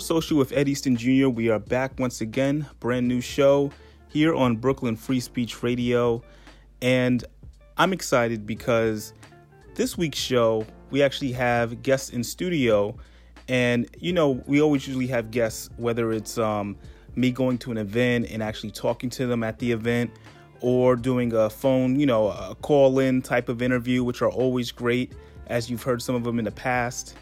Sports Social with Ed Easton Jr. We are back once again, brand new show here on Brooklyn Free Speech Radio. And I'm excited because this week's show, we actually have guests in studio. And, you know, we always usually have guests, whether it's um, me going to an event and actually talking to them at the event or doing a phone, you know, a call in type of interview, which are always great, as you've heard some of them in the past.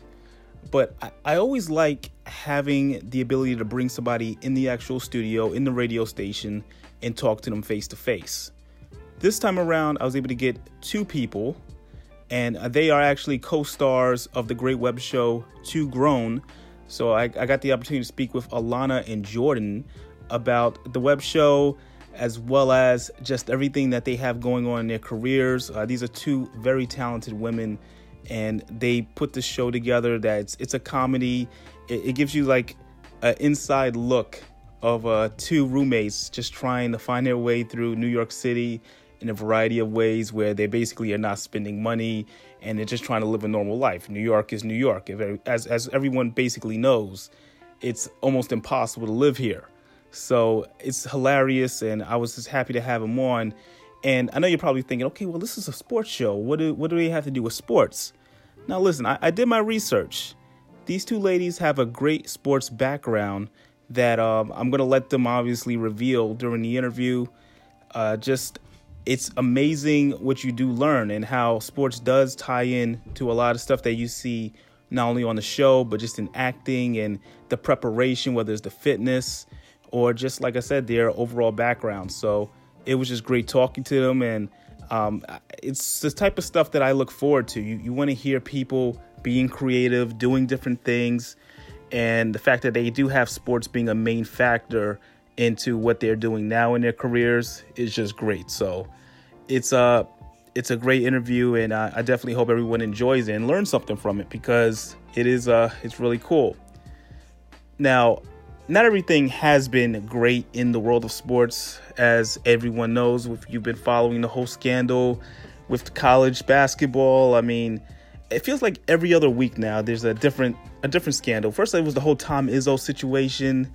But I, I always like having the ability to bring somebody in the actual studio, in the radio station, and talk to them face to face. This time around, I was able to get two people, and they are actually co stars of the great web show Two Grown. So I, I got the opportunity to speak with Alana and Jordan about the web show as well as just everything that they have going on in their careers. Uh, these are two very talented women, and they put the show together. That it's, a comedy. It, it, gives you like an inside look of uh, two roommates just trying to find their way through New York City in a variety of ways, where they basically are not spending money and they're just trying to live a normal life. New York is New York, as as everyone basically knows. It's almost impossible to live here. So it's hilarious, and I was just happy to have him on. And I know you're probably thinking, okay, well, this is a sports show. What do what do they have to do with sports? Now, listen, I, I did my research. These two ladies have a great sports background that um, I'm gonna let them obviously reveal during the interview. Uh, just it's amazing what you do learn and how sports does tie in to a lot of stuff that you see not only on the show but just in acting and the preparation, whether it's the fitness or just like I said, their overall background. So it was just great talking to them, and um, it's the type of stuff that I look forward to. You you want to hear people being creative, doing different things, and the fact that they do have sports being a main factor into what they're doing now in their careers is just great. So it's a it's a great interview, and I, I definitely hope everyone enjoys it and learns something from it because it is uh it's really cool. Now not everything has been great in the world of sports, as everyone knows. If you've been following the whole scandal with college basketball, I mean, it feels like every other week now there's a different a different scandal. First, it was the whole Tom Izzo situation,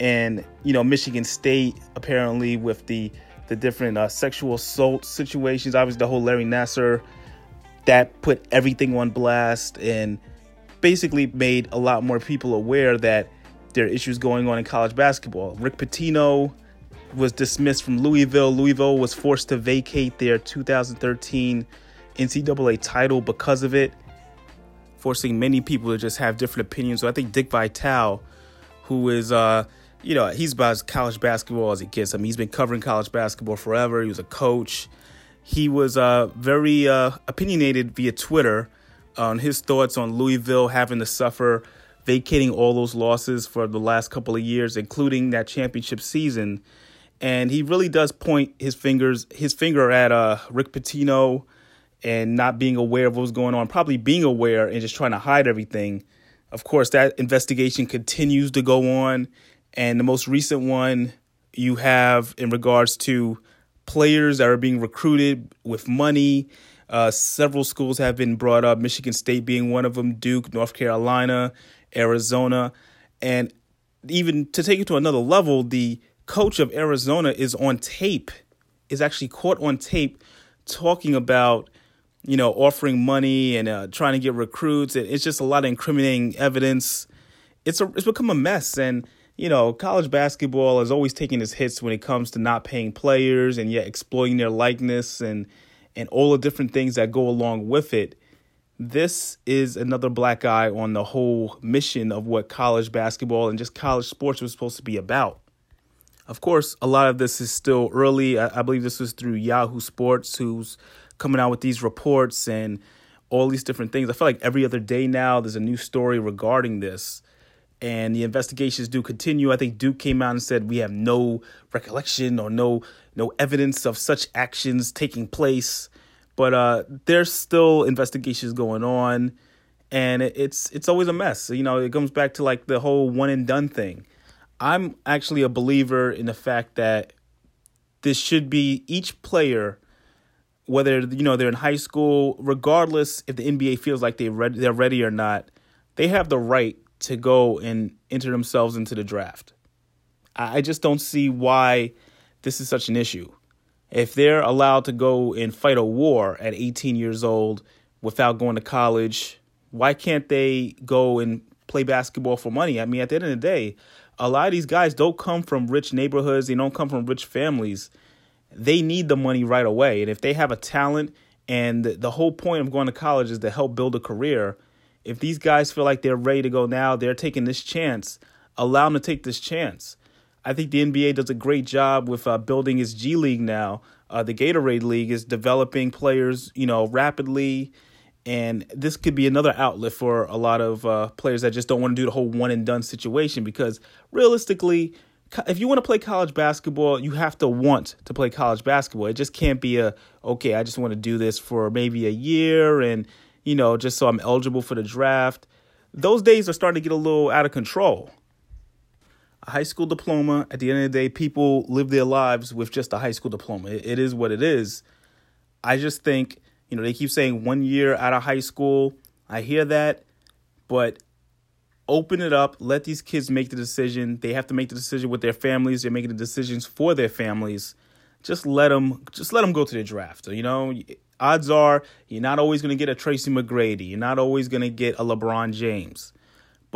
and you know Michigan State apparently with the the different uh, sexual assault situations. Obviously, the whole Larry Nassar that put everything on blast and basically made a lot more people aware that there are issues going on in college basketball. Rick Pitino was dismissed from Louisville. Louisville was forced to vacate their 2013 NCAA title because of it, forcing many people to just have different opinions. So I think Dick Vitale, who is, uh, you know, he's about as college basketball as he gets. I mean, he's been covering college basketball forever. He was a coach. He was uh, very uh, opinionated via Twitter on his thoughts on Louisville having to suffer vacating all those losses for the last couple of years, including that championship season. And he really does point his fingers his finger at uh, Rick Pitino and not being aware of what was going on, probably being aware and just trying to hide everything. Of course, that investigation continues to go on. And the most recent one you have in regards to players that are being recruited with money. Uh, several schools have been brought up, Michigan State being one of them, Duke, North Carolina, Arizona. And even to take it to another level, the coach of Arizona is on tape, is actually caught on tape talking about, you know, offering money and uh, trying to get recruits. And It's just a lot of incriminating evidence. It's a, it's become a mess. And, you know, college basketball is always taking its hits when it comes to not paying players and yet exploiting their likeness and, and all the different things that go along with it this is another black eye on the whole mission of what college basketball and just college sports was supposed to be about. Of course, a lot of this is still early. I, I believe this was through Yahoo Sports, who's coming out with these reports and all these different things. I feel like every other day now there's a new story regarding this. And the investigations do continue. I think Duke came out and said we have no recollection or no no evidence of such actions taking place. But uh, there's still investigations going on, and it's it's always a mess. You know, it comes back to like the whole one and done thing. I'm actually a believer in the fact that this should be each player, whether you know they're in high school, regardless if the NBA feels like they ready, they're ready or not, they have the right to go and enter themselves into the draft. I just don't see why this is such an issue. If they're allowed to go and fight a war at 18 years old without going to college, why can't they go and play basketball for money? I mean, at the end of the day, a lot of these guys don't come from rich neighborhoods, they don't come from rich families. They need the money right away. And if they have a talent and the whole point of going to college is to help build a career, if these guys feel like they're ready to go now, they're taking this chance, allow them to take this chance. I think the NBA does a great job with uh, building its G League now. Uh, the Gatorade League is developing players, you know, rapidly, and this could be another outlet for a lot of uh, players that just don't want to do the whole one and done situation. Because realistically, if you want to play college basketball, you have to want to play college basketball. It just can't be a okay. I just want to do this for maybe a year, and you know, just so I'm eligible for the draft. Those days are starting to get a little out of control a high school diploma. At the end of the day, people live their lives with just a high school diploma. it, it is what it is. I just think, you know, they keep saying one year out of high school. I hear that, but open it up. Let these kids make the decision. They have to make the decision with their families. They're making the decisions for their families. Just let them. Just let them go to the draft. You know, odds are you're not always going to get a Tracy McGrady. You're not always going to get a LeBron James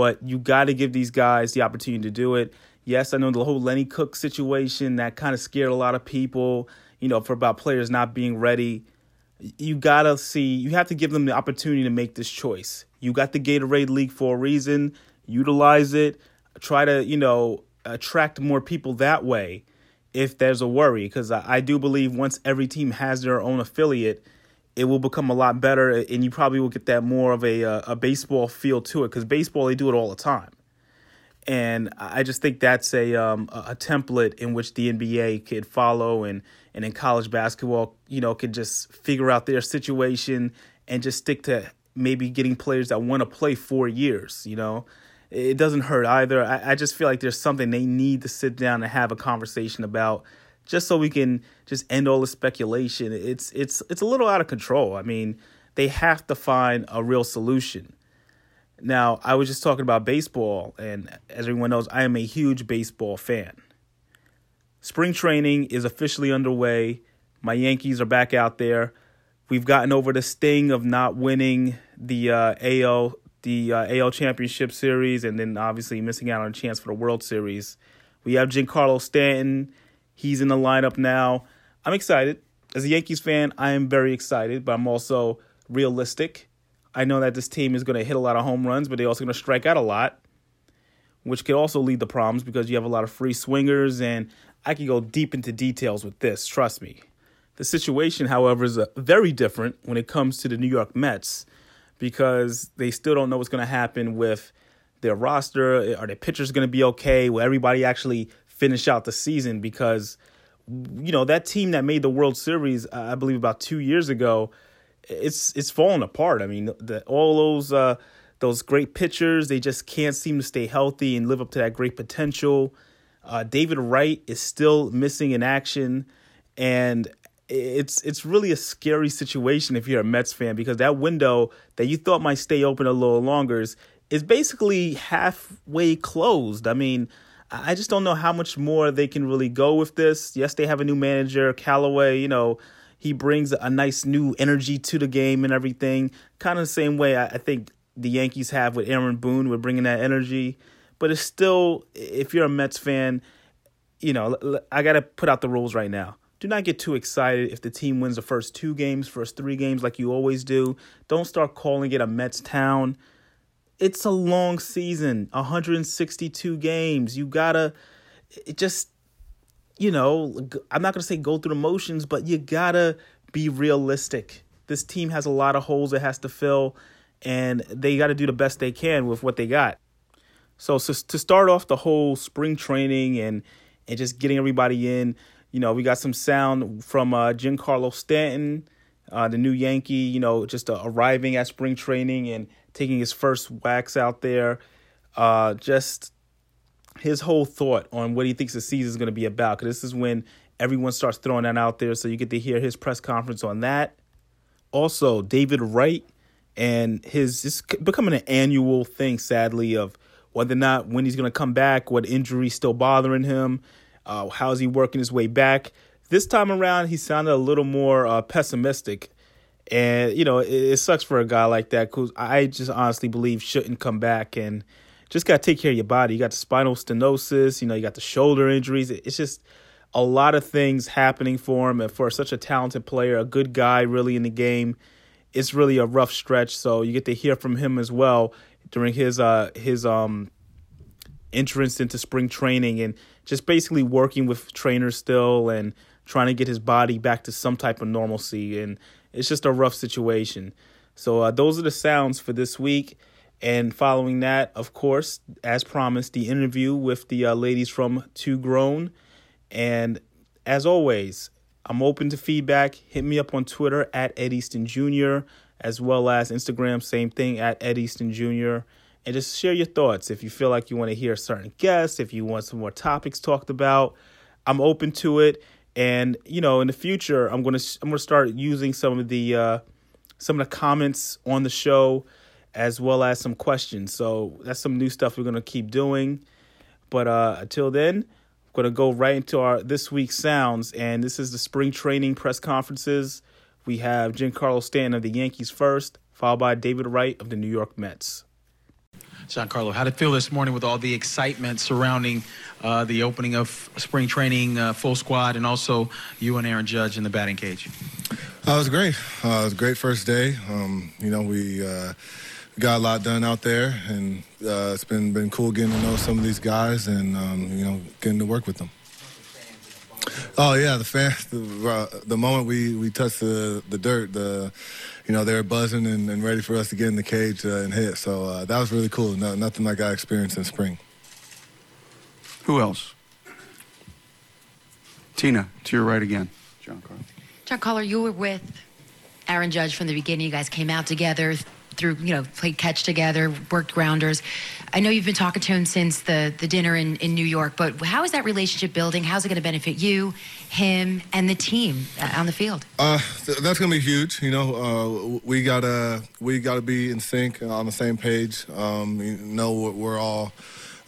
but you got to give these guys the opportunity to do it. Yes, I know the whole Lenny Cooke situation that kind of scared a lot of people, you know, for about players not being ready. You got to see, you have to give them the opportunity to make this choice. You got the Gatorade League for a reason, utilize it, try to, you know, attract more people that way if there's a worry. Because I, I do believe once every team has their own affiliate, it will become a lot better, and you probably will get that more of a uh, a baseball feel to it because baseball they do it all the time, and I just think that's a um, a template in which the NBA could follow, and and in college basketball, you know, could just figure out their situation and just stick to maybe getting players that want to play four years. You know, it doesn't hurt either. I, I just feel like there's something they need to sit down and have a conversation about just so we can just end all the speculation. It's it's it's a little out of control. I mean, they have to find a real solution. Now, I was just talking about baseball, and as everyone knows, I am a huge baseball fan. Spring training is officially underway. My Yankees are back out there. We've gotten over the sting of not winning the uh, AL the uh, AL Championship Series, and then obviously missing out on a chance for the World Series. We have Giancarlo Stanton He's in the lineup now. I'm excited. As a Yankees fan, I am very excited, but I'm also realistic. I know that this team is going to hit a lot of home runs, but they're also going to strike out a lot, which could also lead to problems because you have a lot of free swingers. And I can go deep into details with this, trust me. The situation, however, is uh, very different when it comes to the New York Mets because they still don't know what's going to happen with their roster. Are their pitchers going to be okay? Will everybody actually finish out the season because you know that team that made the World Series, I believe about two years ago, it's it's falling apart. I mean, the, all those uh, those great pitchers, they just can't seem to stay healthy and live up to that great potential. Uh, David Wright is still missing in action, and it's it's really a scary situation if you're a Mets fan because that window that you thought might stay open a little longer is is basically halfway closed. I mean, I just don't know how much more they can really go with this. Yes, they have a new manager, Callaway, you know, he brings a nice new energy to the game and everything. Kind of the same way I think the Yankees have with Aaron Boone, with bringing that energy. But it's still, if you're a Mets fan, you know, I got to put out the rules right now. Do not get too excited if the team wins the first two games, first three games, like you always do. Don't start calling it a Mets town it's a long season 162 games you gotta it just you know i'm not gonna say go through the motions but you gotta be realistic this team has a lot of holes it has to fill and they got to do the best they can with what they got so, so to start off the whole spring training and and just getting everybody in you know we got some sound from uh giancarlo stanton uh, the new yankee you know just uh, arriving at spring training and taking his first wax out there. Uh, just his whole thought on what he thinks the season is going to be about. Because this is when everyone starts throwing that out there. So you get to hear his press conference on that. Also, David Wright and his it's becoming an annual thing, sadly, of whether or not when he's going to come back, what injury's still bothering him, uh, how's he working his way back. This time around, he sounded a little more uh, pessimistic. And, you know, it, it, sucks for a guy like that because I just honestly believe shouldn't come back and just got to take care of your body. You got the spinal stenosis, you know, you got the shoulder injuries. It's just a lot of things happening for him. And for such a talented player, a good guy really in the game, it's really a rough stretch. So you get to hear from him as well during his uh his um entrance into spring training and just basically working with trainers still and trying to get his body back to some type of normalcy and it's just a rough situation. So uh, those are the sounds for this week. And following that, of course, as promised, the interview with the uh, ladies from Two Grown. And as always, I'm open to feedback. Hit me up on Twitter at Ed Easton Jr., as well as Instagram, same thing at Ed Easton Jr. And just share your thoughts. If you feel like you want to hear certain guests, if you want some more topics talked about, I'm open to it. And you know, in the future, I'm gonna I'm gonna start using some of the uh, some of the comments on the show, as well as some questions. So that's some new stuff we're gonna keep doing. But uh, until then, I'm gonna go right into our this week's sounds, and this is the spring training press conferences. We have Giancarlo Stanton of the Yankees first, followed by David Wright of the New York Mets. Giancarlo, how did it feel this morning with all the excitement surrounding uh, the opening of spring training, uh, full squad, and also you and Aaron Judge in the batting cage? Uh, it was great. Uh, it was a great first day. Um, you know, we uh, got a lot done out there, and uh, it's been been cool getting to know some of these guys, and um, you know, getting to work with them. Oh yeah, the fans. The, the moment we we touched the the dirt, the you know, they were buzzing and, and, ready for us to get in the cage uh, and hit. So uh, that was really cool. No, nothing like I experienced in spring. Who else? Tina, to your right again. Giancarlo. John Caller, you were with Aaron Judge from the beginning. You guys came out together through, you know, played catch together, worked grounders. I know you've been talking to him since the, the dinner in, in New York, but how is that relationship building? How's it going to benefit you, him, and the team uh, on the field? Uh, that's going to be huge. You know, uh, we gotta we gotta be in sync on the same page. Um, you know, we're all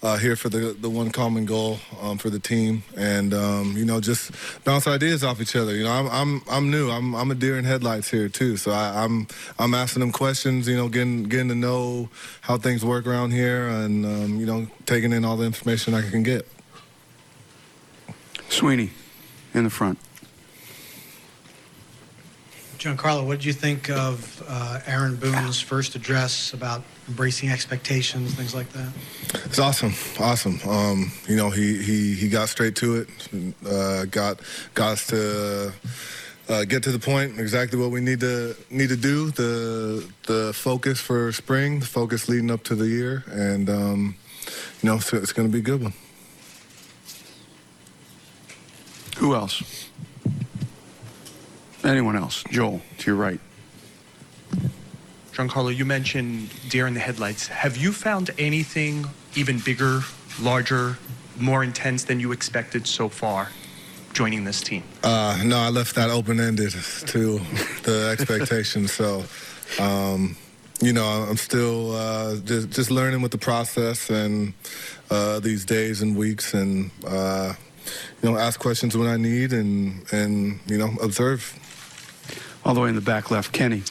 uh, here for the the one common goal um, for the team, and um, you know just bounce ideas off each other. You know, I'm I'm I'm new. I'm I'm a deer in headlights here too. So I, am I'm, I'm asking them questions. You know, getting getting to know how things work around here, and um, you know, taking in all the information I can get. Sweeney, in the front. Giancarlo, what did you think of uh, Aaron Boone's first address about embracing expectations, things like that? It's awesome, awesome. Um, you know, he, he he got straight to it, uh, got got us to. Uh, get to the point exactly what we need to need to do the the focus for spring the focus leading up to the year and um, you know it's, it's going to be a good one who else Anyone else? Joel, to your right. Giancarlo, you mentioned deer in the headlights. Have you found anything even bigger, larger, more intense than you expected so far joining this team? Uh, no, I left that open ended to the expectations. So, um, you know, I'm still uh, just, just learning with the process and uh, these days and weeks, and uh, you know, ask questions when I need, and and you know, observe all the way in the back left. Kenny.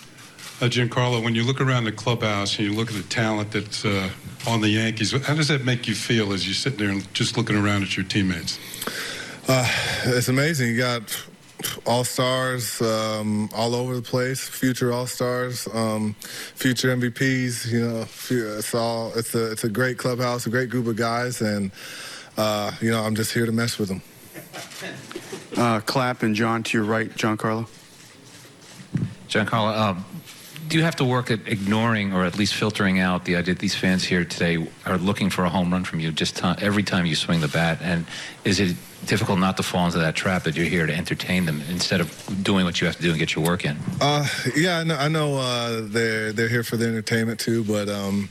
Uh, Giancarlo, when you look around the clubhouse and you look at the talent that's uh, on the Yankees, how does that make you feel as you're sitting there and just looking around at your teammates? Uh, it's amazing. You got all stars um, all over the place, future all stars, um, future MVPs. You know, it's all it's a it's a great clubhouse, a great group of guys, and uh, you know I'm just here to mess with them. Uh, Clap and John to your right, Giancarlo. Giancarlo, um, do you have to work at ignoring or at least filtering out the idea that these fans here today are looking for a home run from you just every time you swing the bat? And is it difficult not to fall into that trap that you're here to entertain them instead of doing what you have to do and get your work in? Uh, yeah, I know, I know uh, they're they're here for the entertainment too, but um,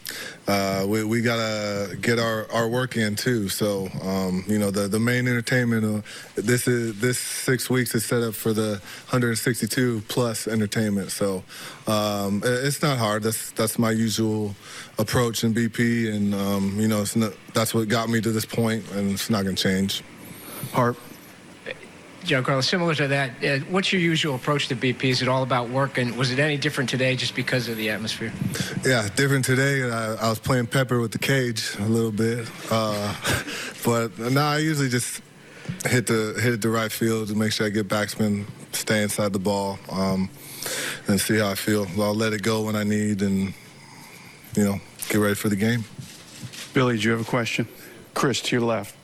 uh, we, we gotta get our, our work in too. So um, you know, the the main entertainment. Uh, this is this six weeks is set up for the 162 plus entertainment. So um, it's not hard. That's that's my usual approach in BP, and um, you know, not, that's what got me to this point, and it's not gonna change. Harp. Carlos, similar to that, uh, what's your usual approach to BP? Is it all about work, and was it any different today just because of the atmosphere? Yeah, different today. I, I was playing pepper with the cage a little bit, uh, but now nah, I usually just hit the hit the right field to make sure I get backspin, stay inside the ball, um, and see how I feel. I'll let it go when I need, and you know, get ready for the game. Billy, do you have a question? Chris, to your left.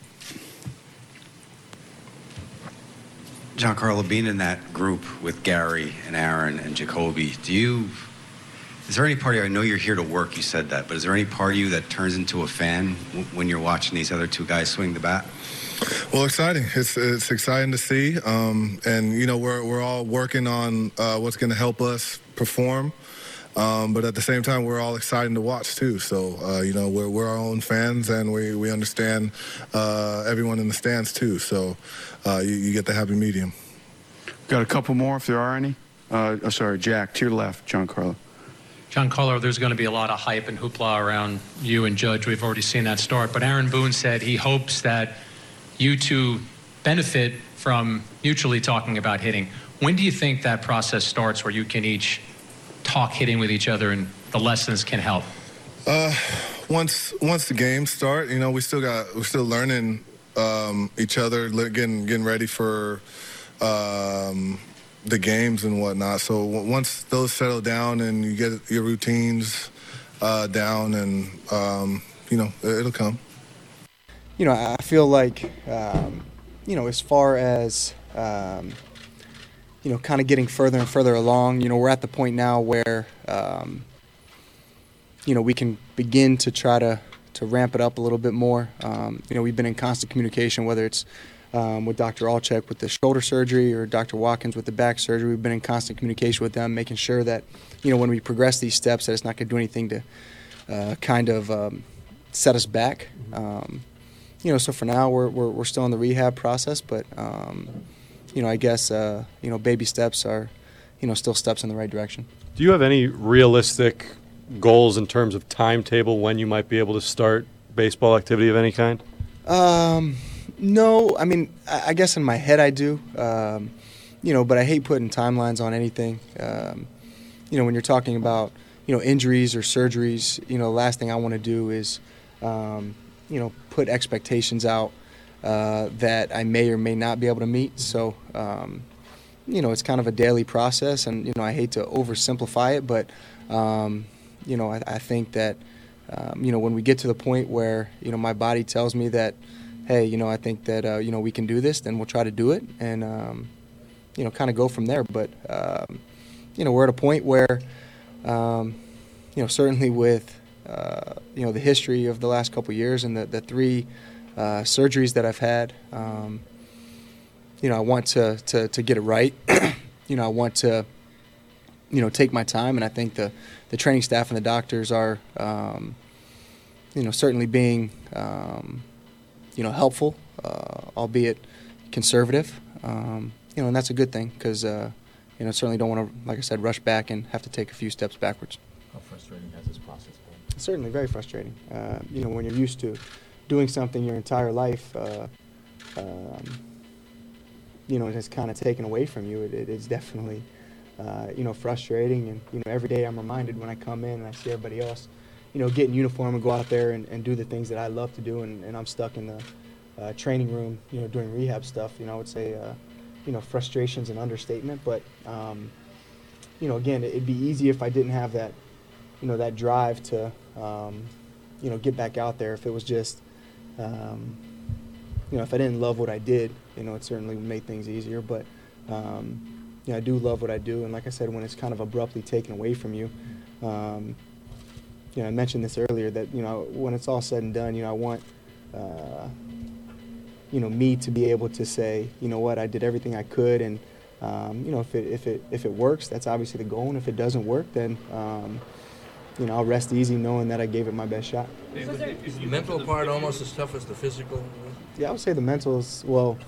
Giancarlo, being in that group with Gary and Aaron and Jacoby, do you? Is there any part of you? I know you're here to work. You said that, but is there any part of you that turns into a fan when you're watching these other two guys swing the bat? Well, exciting. It's it's exciting to see, um, and you know we're we're all working on uh, what's going to help us perform. Um, but at the same time, we're all excited to watch too. So uh, you know, we're we're our own fans, and we we understand uh, everyone in the stands too. So uh, you, you, get the happy medium. Got a couple more, if there are any. Uh, oh, sorry, Jack, to your left, Giancarlo. John Carlo, there's going to be a lot of hype and hoopla around you and Judge. We've already seen that start. But Aaron Boone said he hopes that you two benefit from mutually talking about hitting. When do you think that process starts where you can each talk hitting with each other and the lessons can help? Uh, once once the games start, you know, we still got we're still learning um, each other, getting getting ready for um, the games and whatnot. So once those settle down and you get your routines uh, down, and um, you know, it'll come. You know, I feel like um, you know, as far as um, you know, kind of getting further and further along. You know, we're at the point now where, um, you know, we can begin to try to, to ramp it up a little bit more. Um, you know, we've been in constant communication, whether it's um, with Dr. Altchek with the shoulder surgery or Dr. Watkins with the back surgery. We've been in constant communication with them, making sure that, you know, when we progress these steps, that it's not going to do anything to uh, kind of um, set us back. Um, you know, so for now, we're, we're, we're, still in the rehab process, but um, you know, I guess uh, you know, baby steps are, you know, still steps in the right direction. Do you have any realistic goals in terms of timetable when you might be able to start baseball activity of any kind? Um, no, I mean, I guess in my head I do. Um, you know, but I hate putting timelines on anything. Um, you know, when you're talking about you know injuries or surgeries, you know, the last thing I want to do is um, you know put expectations out uh, that I may or may not be able to meet. So, um, you know, it's kind of a daily process, and you know, I hate to oversimplify it, but um, you know, I, I think that um, you know when we get to the point where you know my body tells me that, hey, you know, I think that uh, you know we can do this, then we'll try to do it, and um, you know, kind of go from there. But um, you know, we're at a point where, um, you know, certainly with uh, you know the history of the last couple years and the the three uh, surgeries that I've had. Um, you know, I want to, to, to get it right. you know, I want to, you know, take my time, and I think the, the training staff and the doctors are, um, you know, certainly being, um, you know, helpful, uh, albeit conservative. Um, you know, and that's a good thing because, uh, you know, certainly don't want to, like I said, rush back and have to take a few steps backwards. How frustrating has this process been? Certainly very frustrating. Uh, you know, when you're used to doing something your entire life, uh, um, you know, has kind of taken away from you. It, it is definitely, uh, you know, frustrating. And you know, every day I'm reminded when I come in and I see everybody else, you know, get in uniform and go out there and, and do the things that I love to do, and, and I'm stuck in the uh, training room, you know, doing rehab stuff. You know, I would say, uh, you know, frustration's an understatement, but um, you know, again, it'd be easy if I didn't have that, you know, that drive to, um, you know, get back out there. If it was just um, you know, if I didn't love what I did, you know, it certainly would make things easier. But um, you know, I do love what I do, and like I said, when it's kind of abruptly taken away from you, um, you know, I mentioned this earlier that you know when it's all said and done, you know, I want uh, you know, me to be able to say, you know what, I did everything I could, and um, you know, if it if it if it works, that's obviously the goal, and if it doesn't work, then um, you know, I'll rest easy knowing that I gave it my best shot. Is the mental part almost as tough as the physical? Yeah, I would say the mental is well.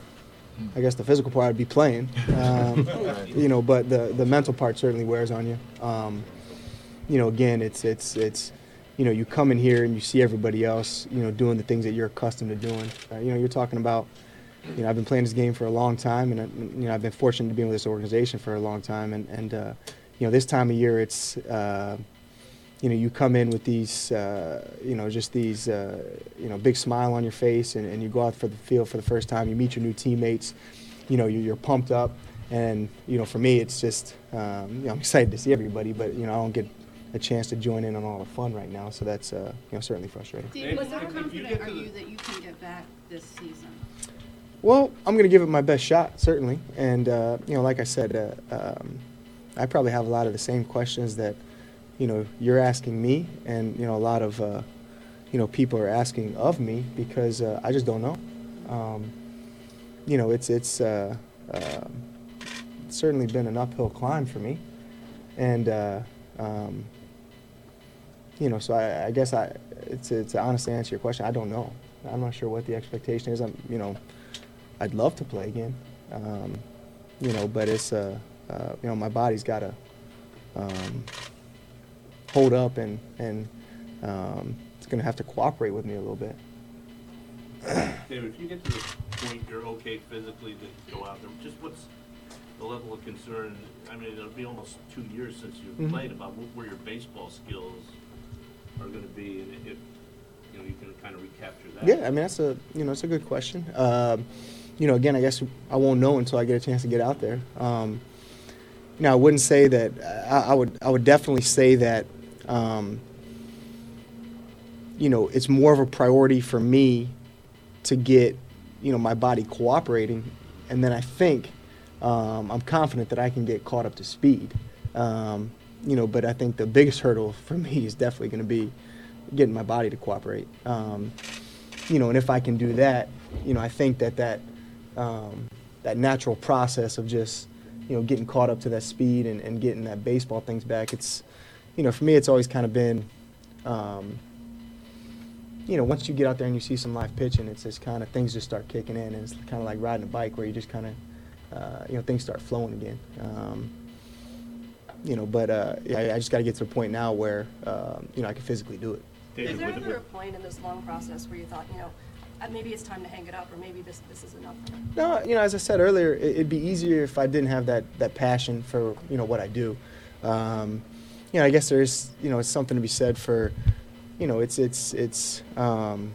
I guess the physical part I'd be playing, um, you know, but the the mental part certainly wears on you. Um, you know, again, it's it's it's, you know, you come in here and you see everybody else, you know, doing the things that you're accustomed to doing. Uh, you know, you're talking about, you know, I've been playing this game for a long time, and uh, you know, I've been fortunate to be with this organization for a long time, and and uh, you know, this time of year, it's. Uh, you know, you come in with these, uh, you know, just these, uh, you know, big smile on your face, and, and you go out for the field for the first time. You meet your new teammates. You know, you're, you're pumped up, and you know, for me, it's just, um, you know, I'm excited to see everybody, but you know, I don't get a chance to join in on all the fun right now, so that's, uh, you know, certainly frustrating. Was how confident are you that you can get back this season? Well, I'm going to give it my best shot, certainly, and uh, you know, like I said, uh, um, I probably have a lot of the same questions that you know you're asking me, and you know a lot of uh, you know people are asking of me because uh, I just don't know. Um, you know, it's it's uh, uh, certainly been an uphill climb for me, and uh, um, you know, so I, I guess I it's it's to honestly answer your question. I don't know. I'm not sure what the expectation is. I'm you know, I'd love to play again, um, you know, but it's uh, you know my body's got to. Hold up and and um, it's going to have to cooperate with me a little bit. David, if you get to the point you're okay physically to go out there, just what's the level of concern? I mean, it'll be almost two years since you've Mhm. played about where your baseball skills are going to be, and if you know you can kind of recapture that. Yeah, I mean that's a you know it's a good question. Um, you know, again, I guess I won't know until I get a chance to get out there. Um, you know, I wouldn't say that. I, I would I would definitely say that. Um, you know, it's more of a priority for me to get you know my body cooperating, and then I think um, I'm confident that I can get caught up to speed. Um, you know, but I think the biggest hurdle for me is definitely going to be getting my body to cooperate. Um, you know, and if I can do that, you know, I think that that um, that natural process of just you know getting caught up to that speed and, and getting that baseball things back. It's you know for me, it's always kind of been. Um, you know, once you get out there and you see some live pitching, it's just kind of things just start kicking in, and it's kind of like riding a bike where you just kind of, uh, you know, things start flowing again. Um, you know, but uh, yeah, I just got to get to the point now where, um, you know, I can physically do it. Is there ever a point in this long process where you thought, you know, uh, maybe it's time to hang it up, or maybe this this is enough? No, you know, as I said earlier, it, it'd be easier if I didn't have that, that passion for you know what I do. Um, you know, I guess there's you know something to be said for, you know, it's it's it's um,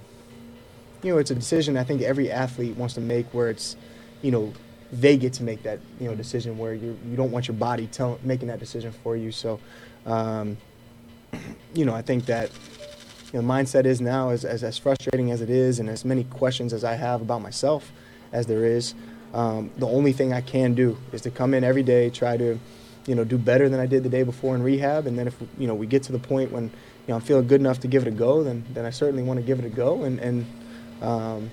you know it's a decision I think every athlete wants to make where it's, you know, they get to make that you know decision where you you don't want your body tell, making that decision for you. So, um, you know, I think that you know, mindset is now as, as, as frustrating as it is and as many questions as I have about myself as there is, um, the only thing I can do is to come in every day, try to, you know, do better than I did the day before in rehab. And then if, you know, we get to the point when, you know, I'm feeling good enough to give it a go, then, then I certainly want to give it a go. And, and um,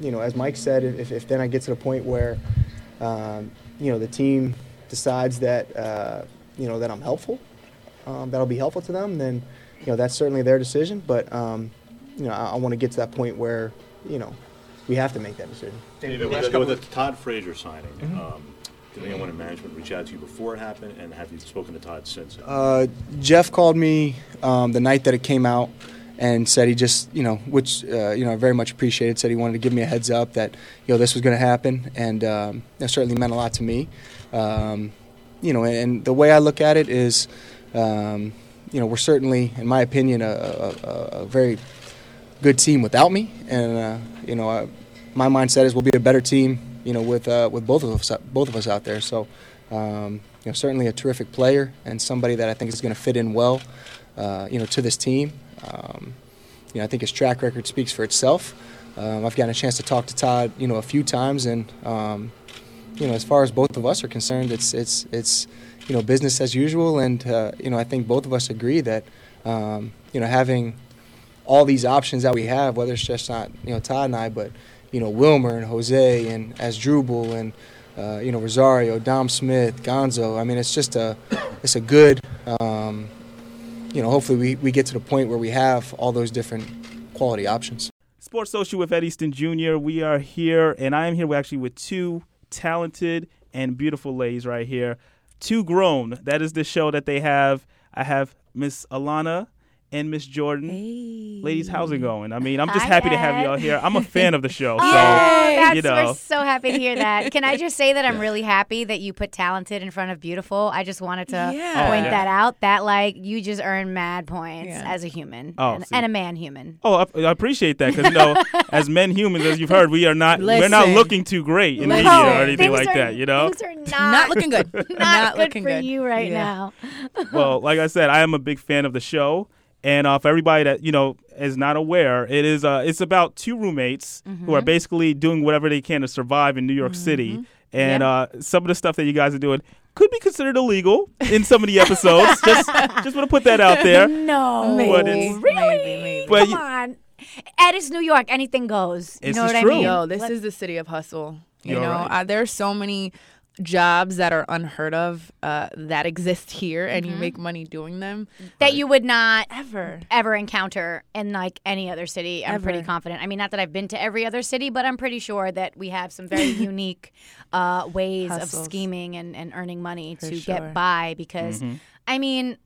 you know, as Mike said, if, if then I get to the point where, um, you know, the team decides that, uh, you know, that I'm helpful, um, that'll be helpful to them, then, you know, that's certainly their decision. But, um, you know, I, I want to get to that point where, you know, we have to make that decision. David, with, the, with the Todd Frazier signing, um, did anyone in management reach out to you before it happened, and have you spoken to Todd since? Uh, Jeff called me um, the night that it came out and said he just, you know, which uh, you know I very much appreciated. Said he wanted to give me a heads up that you know this was going to happen, and um, that certainly meant a lot to me. Um, you know, and, and the way I look at it is, um, you know, we're certainly, in my opinion, a, a, a very good team without me, and uh, you know, uh, my mindset is we'll be a better team, you know, with uh, with both of us both of us out there. So, um, you know, certainly a terrific player and somebody that I think is going to fit in well, uh, you know, to this team. Um, you know, I think his track record speaks for itself. Um, I've gotten a chance to talk to Todd, you know, a few times, and um, you know, as far as both of us are concerned, it's it's it's you know business as usual, and uh, you know, I think both of us agree that um, you know having all these options that we have, whether it's just not you know Todd and I, but you know Wilmer and Jose and Asdrubal and uh, you know Rosario, Dom Smith, Gonzo. I mean, it's just a it's a good. Um, you know, hopefully we, we get to the point where we have all those different quality options. Sports Social with Ed Easton Jr. We are here, and I am here actually with two talented and beautiful ladies right here. Two grown. That is the show that they have. I have Miss Alana and Miss Jordan. Ladies, how's it going? I mean, I'm just Hi, happy to have y'all here. I'm a fan of the show, so Oh, that's, you know. we're so happy to hear that. Can I just say that I'm really happy that you put talented in front of beautiful? I just wanted to Yeah. Oh, point Oh, yeah. that out. That like you just earn mad points as a human Oh, and, and a man human. Oh, I, I appreciate that because you know, as men humans, as you've heard, we are not we're not looking too great in Listen. media or anything Things like are- that. You know. Things are not, Not looking good. Not, Not good looking for good. you right Yeah. now. well, like I said, I am a big fan of the show, and uh, for everybody that you know is not aware, it is uh, it's about two roommates who are Mhm. basically doing whatever they can to survive in New York City, and Yeah. uh, some of the stuff that you guys are doing could be considered illegal in some of the episodes. just just want to put that out there. No, But it's- really? But Come you- on. Ed is New York. Anything goes. You This know is what I true. mean? Yo, this Let- is the city of hustle. You You're know, right. uh, there are so many jobs that are unheard of uh, that exist here, and you Mhm. make money doing them. that you would not ever ever encounter in like any other city. I'm pretty confident. I mean, not that I've been to every other city, but I'm pretty sure that we have some very unique uh, ways Hustles. of scheming and, and earning money For to sure. get by. Because Mhm. I mean.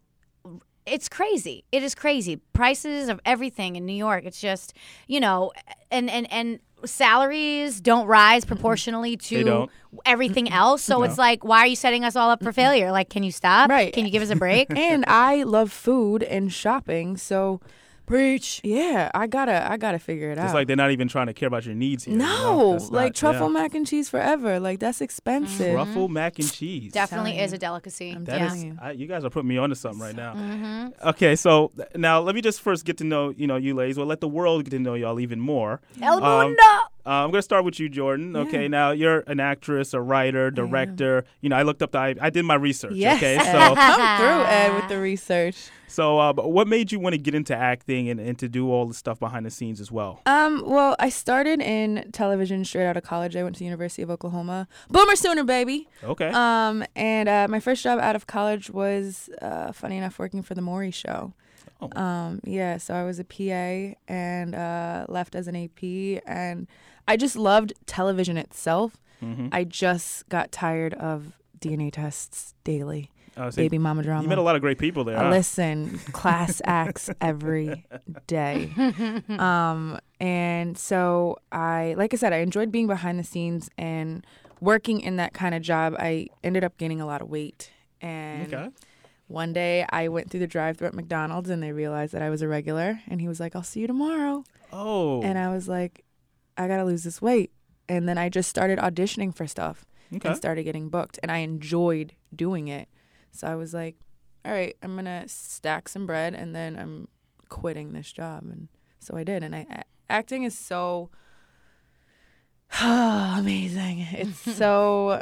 It's crazy. It is crazy. Prices of everything in New York. It's just, you know, and and and salaries don't rise proportionally to don't. everything else. So No. it's like, why are you setting us all up for failure? Like, can you stop? Right. Can you give us a break? and I love food and shopping, so preach. Yeah, I gotta, I gotta figure it out. It's like they're not even trying to care about your needs here. you know? no, like not- truffle yeah. mac and cheese forever. Like that's expensive. Truffle mac and cheese. Definitely is a delicacy. That yeah. is- I, you guys are putting me onto something right now. hmm Okay, so now let me just first get to know you know you ladies. Well, let the world get to know y'all even more. El Um, mundo. uh, I'm gonna start with you, Jordan. Okay, now you're an actress, a writer, director. You know, I looked up the. I, I did my research. Yes, Okay, so come through, Ed, with the research. So uh, but what made you want to get into acting and, and to do all the stuff behind the scenes as well? Um, well, I started in television straight out of college. I went to the University of Oklahoma. Boomer Sooner, baby. Okay. Um, and uh, my first job out of college was, uh, funny enough, working for the Maury Show. Oh. Um, yeah, so I was a PA and uh, left as an AP, and I just loved television itself. Mhm. I just got tired of DNA tests daily. So Baby mama drama. You met a lot of great people there. Uh, huh? Listen, class acts every day. Um, and so I, like I said, I enjoyed being behind the scenes and working in that kind of job. I ended up gaining a lot of weight. And Okay. one day I went through the drive thru at McDonald's and they realized that I was a regular. And he was like, I'll see you tomorrow. Oh. And I was like, I got to lose this weight. And then I just started auditioning for stuff Okay. and started getting booked. And I enjoyed doing it. So I was like, all right, I'm going to stack some bread and then I'm quitting this job. And so I did. And I, acting is so amazing. It's so,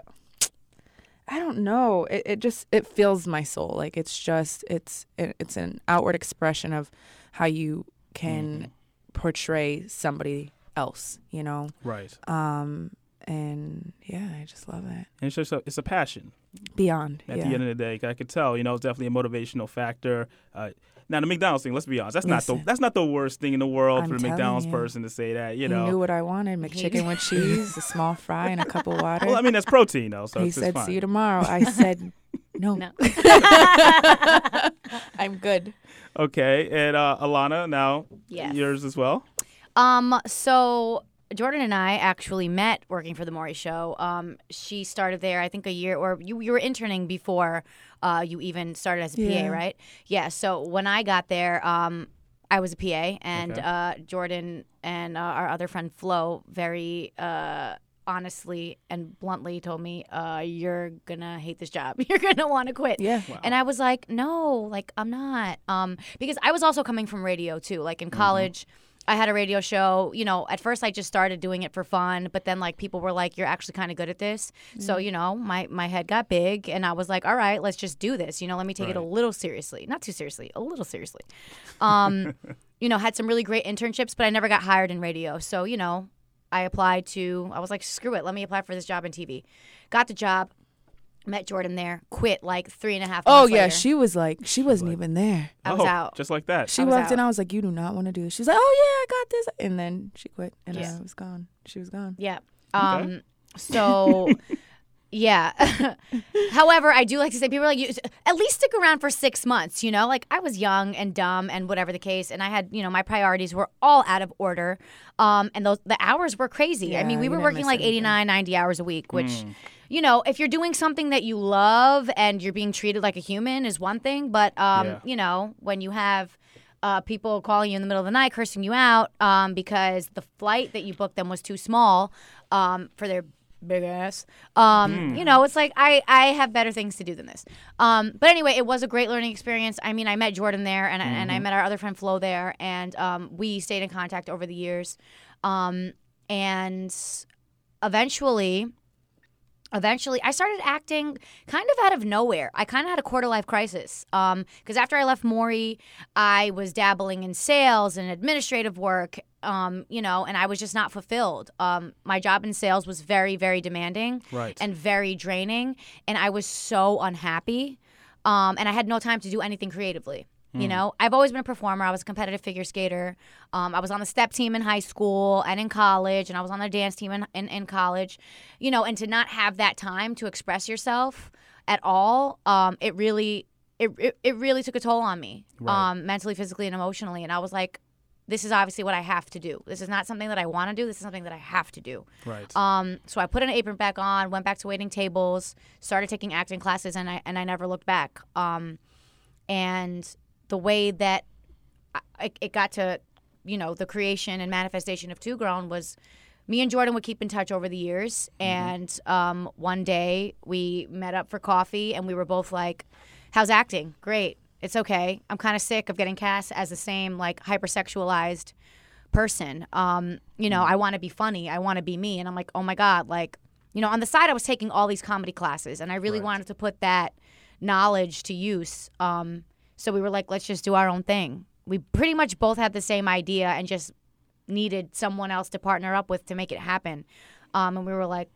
I don't know. It, it just, it fills my soul. Like it's just, it's, it, it's an outward expression of how you can portray somebody else, you know? Right. Um, and yeah, I just love it. And it's just a, it's a passion. Beyond, At yeah. the end of the day, I could tell. You know, it's definitely a motivational factor. Uh, now the McDonald's thing. Let's be honest. That's not the that's not the worst thing in the world I'm for the telling McDonald's you. person to say that. You he know. knew what I wanted: McChicken with cheese, a small fry, and a cup of water. Well, I mean that's protein though. So he it's, it's said, fine. "See you tomorrow." I said, "No, No. I'm good." Okay, and uh, Alana, now Yes. yours as well. Um, so Jordan and I actually met working for the Maury Show. Um, she started there, I think, a year, or you, you were interning before uh, you even started as a Yeah. PA, right? Yeah. So when I got there, um, I was a PA, and Okay. uh, Jordan and uh, our other friend Flo very. Uh, honestly and bluntly told me uh, you're gonna hate this job you're gonna want to quit Yeah. and i was like no like i'm not um, because i was also coming from radio too like in college I had a radio show. You know, at first I just started doing it for fun, but then like people were like, "You're actually kind of good at this." So Mhm. you know, my my head got big, and I was like, "All right, let's just do this." You know, let me take it a little seriously, not too seriously, a little seriously. Um, you know, had some really great internships, but I never got hired in radio. So you know, I applied to. I was like, screw it, let me apply for this job in TV. Got the job. Met Jordan there. Quit like three and a half. Oh yeah, later. she was like, she wasn't even there. I was Oh, out. Just like that. She I was walked in. I was like, "You do not want to do this." She's like, "Oh yeah, I got this," and then she quit, and Yeah. I was gone. She was gone. Yeah. Um. So, yeah. However, I do like to say people are like, you, at least stick around for six months. You know, like I was young and dumb and whatever the case, and I had you know my priorities were all out of order. Um, and those the hours were crazy. I mean, we were working like anything. 89, 90 hours a week, which. Mm. You know, if you're doing something that you love and you're being treated like a human is one thing, but um, Yeah. you know, when you have uh, people calling you in the middle of the night, cursing you out um, because the flight that you booked them was too small um, for their big ass. Um, Hmm. You know, it's like I I have better things to do than this. Um, but anyway, it was a great learning experience. I mean, I met Jordan there, and I and I Mhm. met our other friend Flo there, and um, we stayed in contact over the years. Um, and eventually eventually i started acting kind of out of nowhere i kind of had a quarter life crisis because after i left maury i was dabbling in sales and administrative work um, you know and i was just not fulfilled um, my job in sales was very very demanding Right. and very draining and i was so unhappy um, and i had no time to do anything creatively you Hmm. know i've always been a performer i was a competitive figure skater um, i was on the step team in high school and in college and i was on the dance team in, in, in college you know and to not have that time to express yourself at all um, it really it, it, it really took a toll on me Right. um, mentally physically and emotionally and i was like this is obviously what i have to do this is not something that i want to do this is something that i have to do Right. um, so I put an apron back on, went back to waiting tables, started taking acting classes, and I and I never looked back. Um, and the way that I, it- it got to, you know, the creation and manifestation of Two Grown was me and Jordan would keep in touch over the years. And um, one day we met up for coffee, and we were both like, "How's acting? Great. It's okay. I'm kind of sick of getting cast as the same like hypersexualized." person. Um, you know, I want to be funny. I want to be me. And I'm like, oh my God, like, you know, on the side, I was taking all these comedy classes and I really wanted to put that knowledge to use. Um, so we were like, let's just do our own thing. We pretty much both had the same idea and just needed someone else to partner up with to make it happen. Um, and we were like,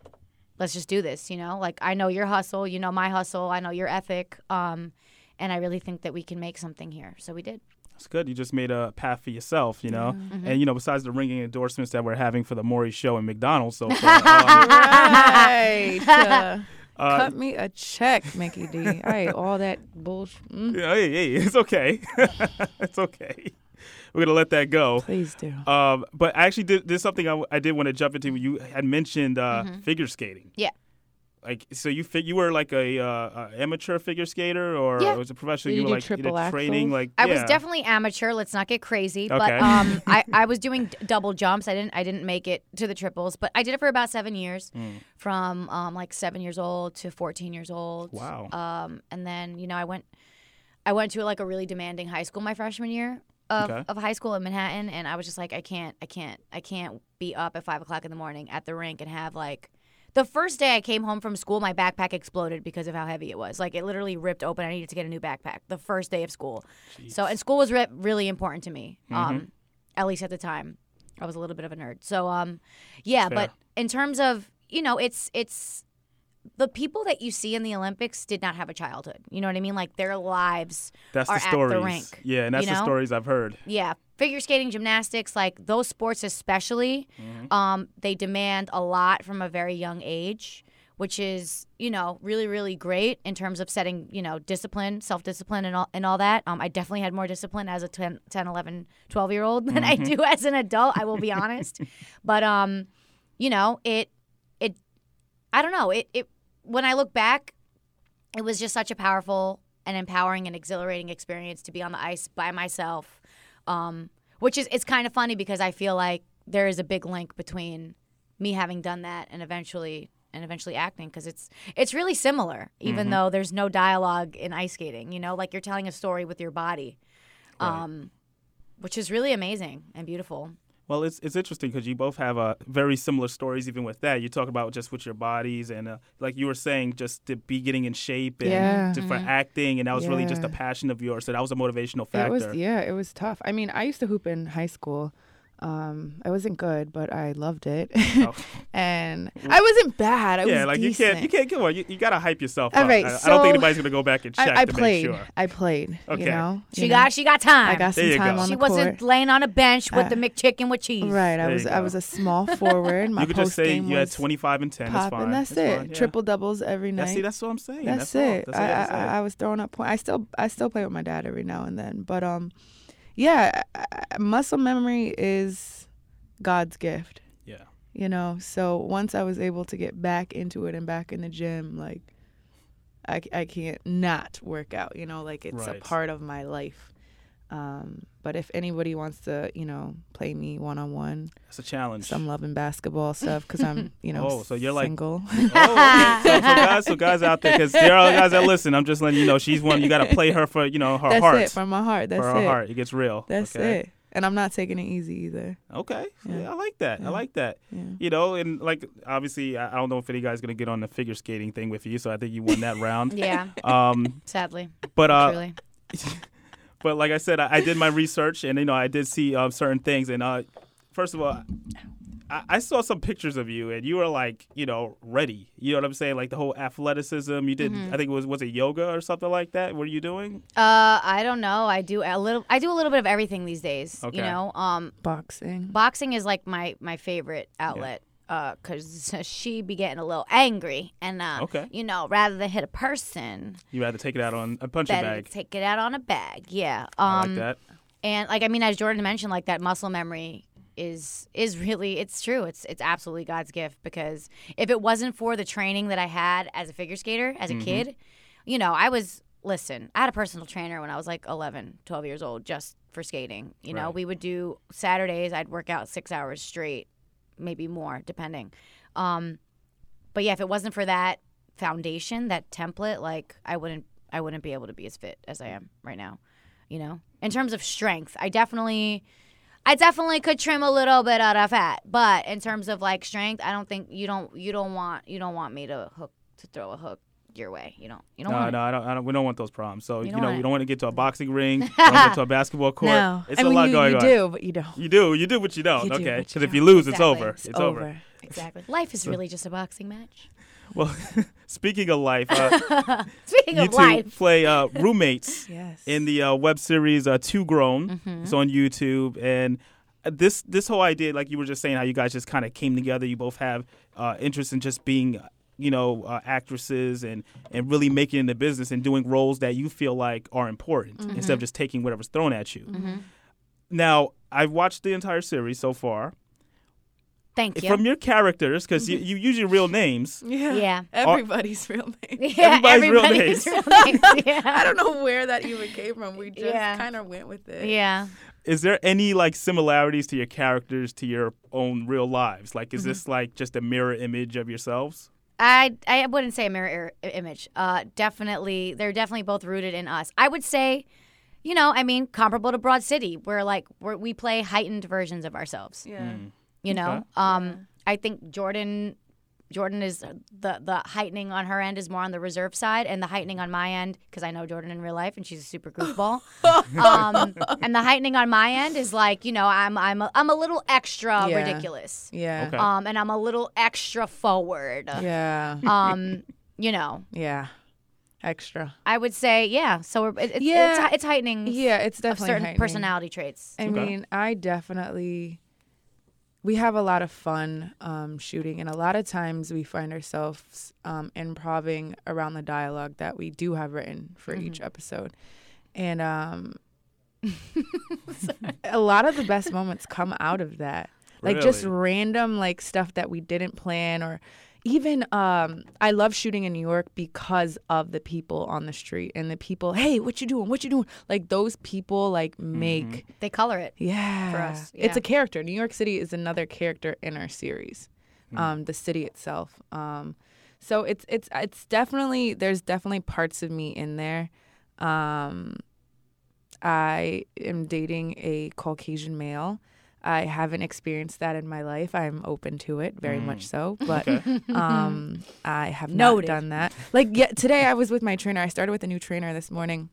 let's just do this, you know? Like, I know your hustle, you know my hustle, I know your ethic. Um, and I really think that we can make something here. So we did. That's good. You just made a path for yourself, you know. Mhm. And you know, besides the ringing endorsements that we're having for the Maury Show and McDonald's so far, um, right. Uh, Uh, cut me a check, Mickey D. I ate all that bullshit. Mm. Yeah, hey, hey, it's okay. it's okay. We're gonna let that go. Please do. Um, but I actually did. There's something I, I did want to jump into. You had mentioned uh, Mhm. figure skating. Yeah. Like, so you fi- you were like a, uh, a amateur figure skater, or Yeah. was a professional? Did you were like triple either training, axels? like I was definitely amateur. Let's not get crazy, Okay. but um, I, I was doing d- double jumps. I didn't I didn't make it to the triples, but I did it for about seven years, Mm. from um, like seven years old to fourteen years old. Wow. Um, and then you know I went I went to like a really demanding high school my freshman year of, Okay. of high school in Manhattan, and I was just like I can't I can't I can't be up at five o'clock in the morning at the rink and have like. The first day I came home from school, my backpack exploded because of how heavy it was. Like it literally ripped open. I needed to get a new backpack. The first day of school. So and school was re- really important to me. Um, Mhm. at least at the time, I was a little bit of a nerd. So um, yeah. But in terms of you know, it's it's the people that you see in the Olympics did not have a childhood. You know what I mean? Like their lives That's are the stories. at the rink. Yeah, and that's you the stories I've heard. Yeah, figure skating, gymnastics, like those sports especially, Mm-hmm. um, they demand a lot from a very young age, which is you know really really great in terms of setting you know discipline, self discipline, and all and all that. Um, I definitely had more discipline as a 10, 10 11, 12 year old than I Mhm. do as an adult. I will be honest, but um, you know it it I don't know it it when I look back, it was just such a powerful and empowering and exhilarating experience to be on the ice by myself. Um, which is it's kind of funny because I feel like there is a big link between me having done that and eventually and eventually acting because it's it's really similar even Mhm. though there's no dialogue in ice skating you know like you're telling a story with your body um which is really amazing and beautiful Well, it's it's interesting because you both have uh, very similar stories. Even with that, you talk about just with your bodies and uh, like you were saying, just to be getting in shape and Yeah. to, for Mhm. acting, and that was really just a passion of yours. So that was a motivational It factor. was yeah, it was tough. I mean, I used to hoop in high school. Um, I wasn't good, but I loved it, Oh. and I wasn't bad. I yeah, was like decent. you can't, you can't. Come on, you, you gotta hype yourself All up. right, I, I don't so think anybody's gonna go back and check I, I to played. make sure. I played. Okay. You know, She you got know. she got time. I got some There you time go. on She the wasn't court. laying on a bench with I- the McChicken with cheese. Right, I There was I was a small forward. My you could just say you had 25 and 10. That's popping. fine. That's That's it. fine, yeah. Triple doubles every night. That's- see, that's what I'm saying. That's, That's it. That's all you I. I, I was throwing up points. I still I still play with my dad every now and then, but um, yeah, muscle memory is God's gift. Yeah. You know, so once I was able to get back into it and back in the gym, like I, I can't not work out. You know, like it's Right. a part of my life. Um, but if anybody wants to, you know, play me one on one, It's a challenge. some love and basketball stuff because I'm, you know, Oh, so you're like- single. Oh, so, so guys, so guys out there, because there are guys that listen. I'm just letting you know she's one. You got to play her for you know her That's heart. it from my heart. That's for her it. heart, it gets real. That's okay? it. And I'm not taking it easy either. Okay, Yeah. yeah, I like that. I like that. Yeah. You know, and like obviously, I I don't know if any guy's gonna get on the figure skating thing with you, so I think you won that round. Yeah. Um, Sadly. but uh, Truly. But like I said, I, I did my research, and you know, I did see um, certain things. And uh, first of all, I, I saw some pictures of you, and you were like, you know, ready. You know what I'm saying? Like the whole athleticism. You did. Mhm. I think it was was it yoga or something like that. What are you doing? Uh, I don't know. I do a little. I do a little bit of everything these days. Okay. You know, um, boxing. Boxing is like my my favorite outlet. Uh, cause she be getting a little angry, and uh, Okay. you know, rather than hit a person, You rather take it out on a punching bag. take it out on a bag. Yeah. I Um, like that. And like I mean, as Jordan mentioned, like that muscle memory is is really it's true. It's it's absolutely God's gift because if it wasn't for the training that I had as a figure skater as a Mm-hmm. Mhm. kid, you know, I was listen, I had a personal trainer when I was like 11, 12 years old just for skating. You know, Right. we would do Saturdays, I'd work out 6 hours straight, maybe more depending. Um but yeah, if it wasn't for that foundation, that template, like I wouldn't I wouldn't be able to be as fit as I am right now. You know? In terms of strength, I definitely I definitely could trim a little bit out of fat, but in terms of like strength, I don't think you don't you don't want you don't want me to hook to throw a hook your way. You don't you don't no, want no, I don't, I don't. We don't want those problems. So You you, know, want we don't want to get to a boxing ring. we don't get to a basketball court. No. it's I a mean, lot you- going you on. do, but you don't. You do, you do, but you don't. You okay, because if don't. you lose, Exactly. it's over. It's It's, over. over. Exactly. Life is really just a boxing match. Well, speaking of life, uh, Speaking you of two life. play uh, roommates Yes. in the uh, web series uh, Two Grown. Mhm. It's on YouTube, and uh, this this whole idea, like you were just saying, how you guys just kind of came together. You both have uh, interest in just being, you know, uh, actresses and and really making it in the business and doing roles that you feel like are important Mhm. instead of just taking whatever's thrown at you. Mhm. Now, I've watched the entire series so far. Thank you. From your characters, because you, you use your real names. Yeah. Yeah. Everybody's real name. Yeah, Everybody's real names. real names, yeah. I don't know where that even came from. We just Yeah. kind of went with it. Yeah. Is there any like similarities to your characters to your own real lives? Like, is Mhm. this like just a mirror image of yourselves? I I wouldn't say a mirror image. Uh, definitely, they're definitely both rooted in us. I would say, you know, I mean, comparable to Broad City, where like we're, we play heightened versions of ourselves. Yeah. Mm. You know, Okay. um, I think Jordan. Jordan is the the heightening on her end is more on the reserve side, and the heightening on my end because I know Jordan in real life and she's a super goofball. um, and the heightening on my end is like you know I'm I'm a, I'm a little extra Yeah. ridiculous. Yeah. Okay. Um, and I'm a little extra forward. Yeah. Um, you know. Yeah. Extra. I would say, yeah. So we're, it, it's, Yeah. it's, it's heightening. Yeah, it's of definitely certain heightening. personality traits. I mean, I definitely. We have a lot of fun um, shooting, and a lot of times we find ourselves um, improving around the dialogue that we do have written for each Mhm. episode, and um, a lot of the best moments come out of that, like just random like stuff that we didn't plan, or even um, I love shooting in New York because of the people on the street and the people. Hey, what you doing? What you doing? Like those people like make they color it. yeah. for us, It's a character. New York City is another character in our series. Hmm. Um, the city itself. Um, so it's it's it's definitely there's definitely parts of me in there. Um, I am dating a Caucasian male. I haven't experienced that in my life. I'm open to it, very Mm. much so. But Okay. um, I have Noted. not done that. Like yeah, today I was with my trainer. I started with a new trainer this morning,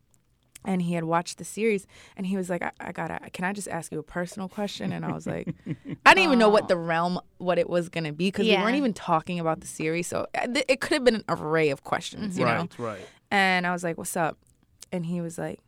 and he had watched the series and he was like I, I gotta can i just ask you a personal question and i was like i didn't even know what the realm what it was gonna be because we weren't even talking about the series so uh, th- it could have been an array of questions you know Right, right. and i was like what's up and he was like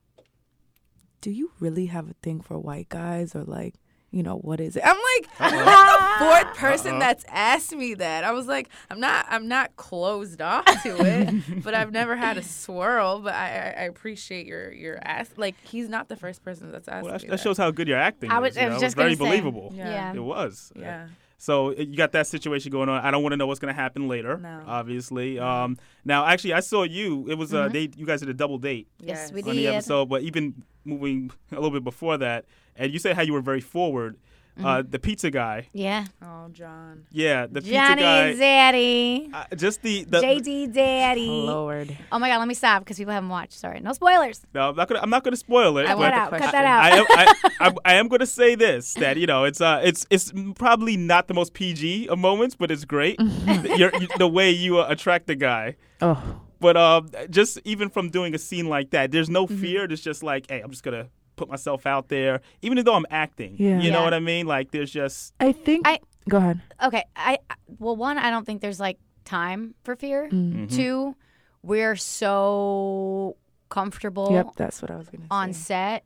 do you really have a thing for white guys or like you know what is it i'm like i'm like the fourth person Uh-oh. that's asked me that i was like i'm not i'm not closed off to it but i've never had a swirl but i i, I appreciate your your ask like he's not the first person that's asked Well, me that, that, that shows how good your acting I was- is. you I was know? just it's very gonna say. believable. Yeah. Yeah. It was. Yeah. So you got that situation going on. I don't want to know what's going to happen later. No. Obviously. Um, now, actually, I saw you. It was uh, Mhm. they. You guys did a double date. Yes, we on the episode, but even moving a little bit before that, and you said how you were very forward. Uh, Mhm. the pizza guy. Yeah. Oh, John. Yeah, the Johnny pizza guy. Zaddy. uh, just the, the JD Daddy. Lord. Oh my God, let me stop because people haven't watched. Sorry. No spoilers. No, I'm not gonna. I'm not gonna spoil it. I want out. Cut that out. I am, I, I, I am gonna say this that you know it's uh it's it's probably not the most PG of moments, but it's great. You're, you, the way you uh, attract the guy. Oh. But um, just even from doing a scene like that, there's no Mm-hmm. fear. There's just like, hey, I'm just gonna put myself out there, even though I'm acting. Yeah. You know Yeah. what I mean? Like, there's just i think I go ahead okay. I I- well, one, I don't think there's like time for fear. Mm. Mhm. Two, we're so comfortable. Yep, that's what I was gonna say on say. set.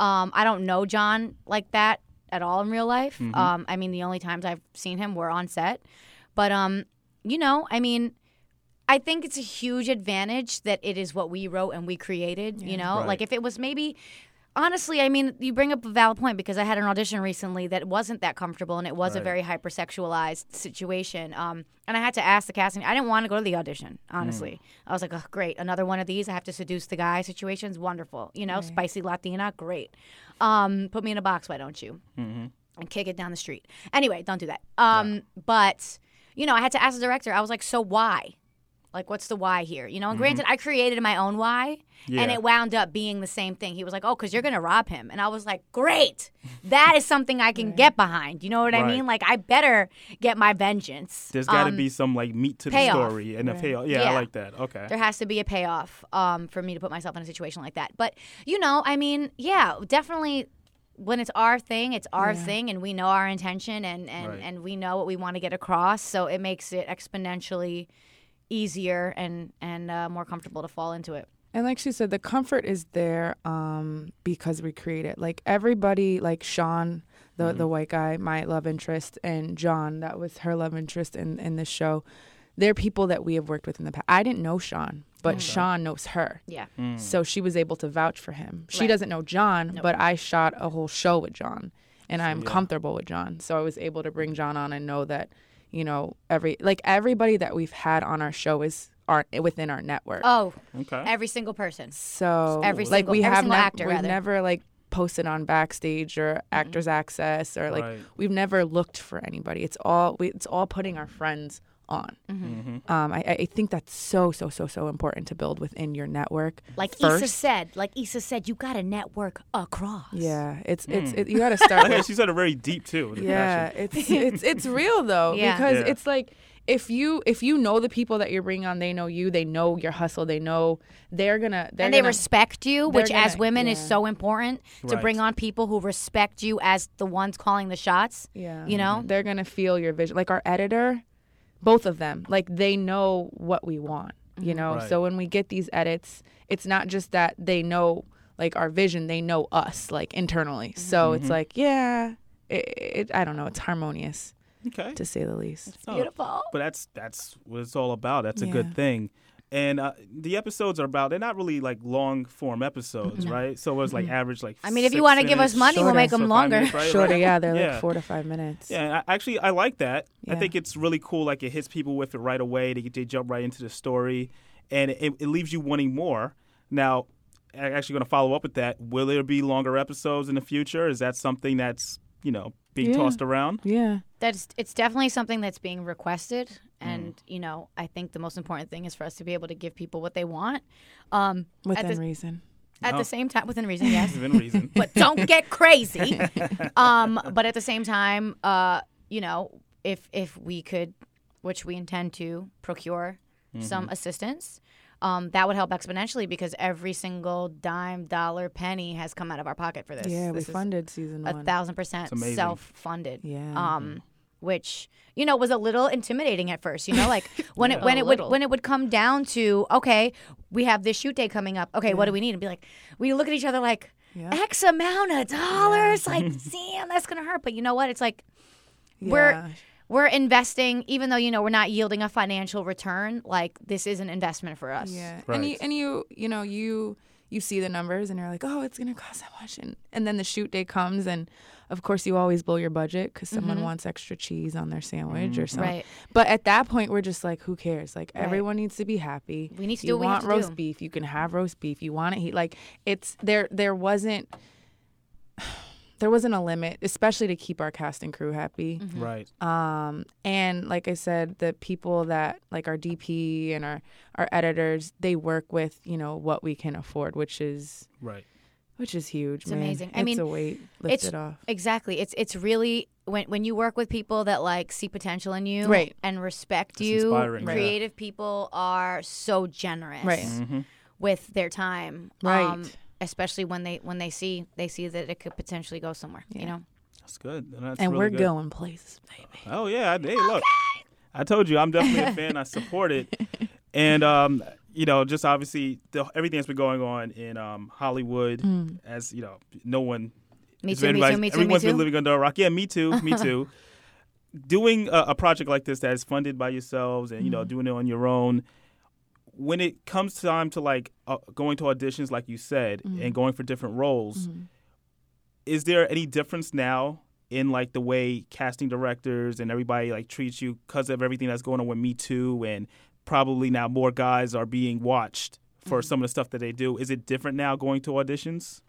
Um, I don't know John like that at all in real life. Mhm. Um, I mean, the only times I've seen him were on set. But um, you know, I mean, I think it's a huge advantage that it is what we wrote and we created. You know, Right. like if it was maybe. Honestly, I mean, you bring up a valid point because I had an audition recently that wasn't that comfortable and it was a Right. very hypersexualized situation. Um, and I had to ask the casting. I didn't want to go to the audition, honestly. I was like, oh, great, another one of these. I have to seduce the guy situations. Wonderful. You know, Right. spicy Latina, great. Um, put me in a box, why don't you? Mm-hmm. And kick it down the street. Anyway, don't do that. Um, But, you know, I had to ask the director, I was like, so why? Like, what's the why here? You know, and granted, I created my own why, and it wound up being the same thing. He was like, oh, because you're going to rob him. And I was like, great. That is something I can get behind. You know what I Right. mean? Like, I better get my vengeance. there's got to Um, be some like meat to the payoff. story and a Right. payoff. Yeah, I Yeah. like that. Okay. There has to be a payoff um, for me to put myself in a situation like that. But you know, I mean, yeah, definitely. When it's our thing, it's our Yeah. thing, and we know our intention, and and, Right. and we know what we want to get across. So it makes it exponentially easier and and uh, more comfortable to fall into it. And like she said, the comfort is there um, because we create it. Like everybody, like Sean, the the white guy, my love interest, and John, that was her love interest in in this show. They're people that we have worked with in the past. I didn't know Sean, but Okay. Sean knows her. Yeah. Mm. So she was able to vouch for him. She Right. doesn't know John, Nope. but I shot a whole show with John, and I'm yeah. comfortable with John. So I was able to bring John on and know that, you know, every like everybody that we've had on our show is are within our network. Oh, okay. Every single person. So every like single we every have single nev- actor we've rather. never like posted on backstage or mm-hmm. actors access or like Right. we've never looked for anybody. It's all we, it's all putting our friends on. Mhm. Um, I, I think that's so so so so important to build within your network. Like first. Issa said, like Issa said, you got to network across. Yeah, it's it's Mm. it, you got to start. Yeah, with- she said it very deep too. yeah, passion. it's it's it's real though Yeah. because Yeah. it's like if you if you know the people that you're bringing on, they know you, they know your hustle, they know they're gonna they're and they gonna- respect you, which as gonna- women is so important to bring on people who respect you as the ones calling the shots. Yeah. You know? They're going to feel your vision. Like our editor, both of them, like they know what we want, you Mhm. know? Right. So when we get these edits, it's not just that they know like our vision, they know us like internally. So it's Mhm. like, yeah, it, it, I don't know, it's harmonious. Okay. To say the least. it's beautiful. But that's that's what it's all about. That's a good thing. And uh, the episodes are about they're not really like long form episodes, No. right? So it's like average like I mean, if you wanna give us minutes, money, we'll make them five longer. minutes, right? Shorter, Right. yeah, they're Yeah. like four to five minutes. Yeah, I, actually, I like that. I think it's really cool. Like it hits people with it right away. They, they jump right into the story, and it, it leaves you wanting more. Now, I'm actually going to follow up with that. Will there be longer episodes in the future? Is that something that's you know being Yeah. tossed around? Yeah. That's it's definitely something that's being requested, Mm. and you know, I think the most important thing is for us to be able to give people what they want, um, Within the- reason. At Oh. the same time, within reason, yes. Within reason. but don't get crazy. um, but at the same time, uh, you know, if if we could, which we intend to procure some Mhm. assistance, um, that would help exponentially because every single dime, dollar, penny has come out of our pocket for this. Yeah, we This is funded season a one. thousand percent self-funded. Yeah. Um, which you know was a little intimidating at first. You know, like when it when A it would when it would come down to okay, we have this shoot day coming up. Okay, what do we need? And be like, we look at each other like X amount of dollars. Like, damn, that's gonna hurt. But you know what? It's like Yeah. we're we're investing, even though you know we're not yielding a financial return. Like this is an investment for us. Yeah, and you and you you know you you see the numbers and you're like, oh, it's gonna cost that much, and and then the shoot day comes, and of course you always blow your budget because someone Mhm. wants extra cheese on their sandwich or Mhm. something. Right. But at that point, we're just like, who cares? Like Right. everyone needs to be happy. We need to you do what we have want to roast do. beef, you can have roast beef. You want it heat. Like it's there. There wasn't. There wasn't a limit, especially to keep our cast and crew happy. Mm-hmm. Right. Um, and like I said, the people that like our DP and our our editors, they work with you know what we can afford, which is Right. which is huge. It's man. amazing. It's I mean, a weight it's lifted off. exactly. It's it's really when when you work with people that like see potential in you, Right. and respect That's you. inspiring, yeah. Creative people are so generous, Right. Mhm. with their time, Right. Um, especially when they when they see they see that it could potentially go somewhere. You know. That's good. And, that's and really we're good. going places, baby. Oh yeah, I, hey, look, I told you I'm definitely a fan. I support it, and um, you know, just obviously the, everything that's been going on in um, Hollywood, Mm. as you know, no one. Me it's too, me too, me too, me Everyone's been living under a rock. Yeah, me too, me too. doing a, a project like this that is funded by yourselves, and you know, Mm. doing it on your own. When it comes time to like uh, going to auditions, like you said, Mm-hmm. Mhm. and going for different roles, is there any difference now in like the way casting directors and everybody like treats you because of everything that's going on with Me Too and probably now more guys are being watched for some of the stuff that they do. Is it different now going to auditions?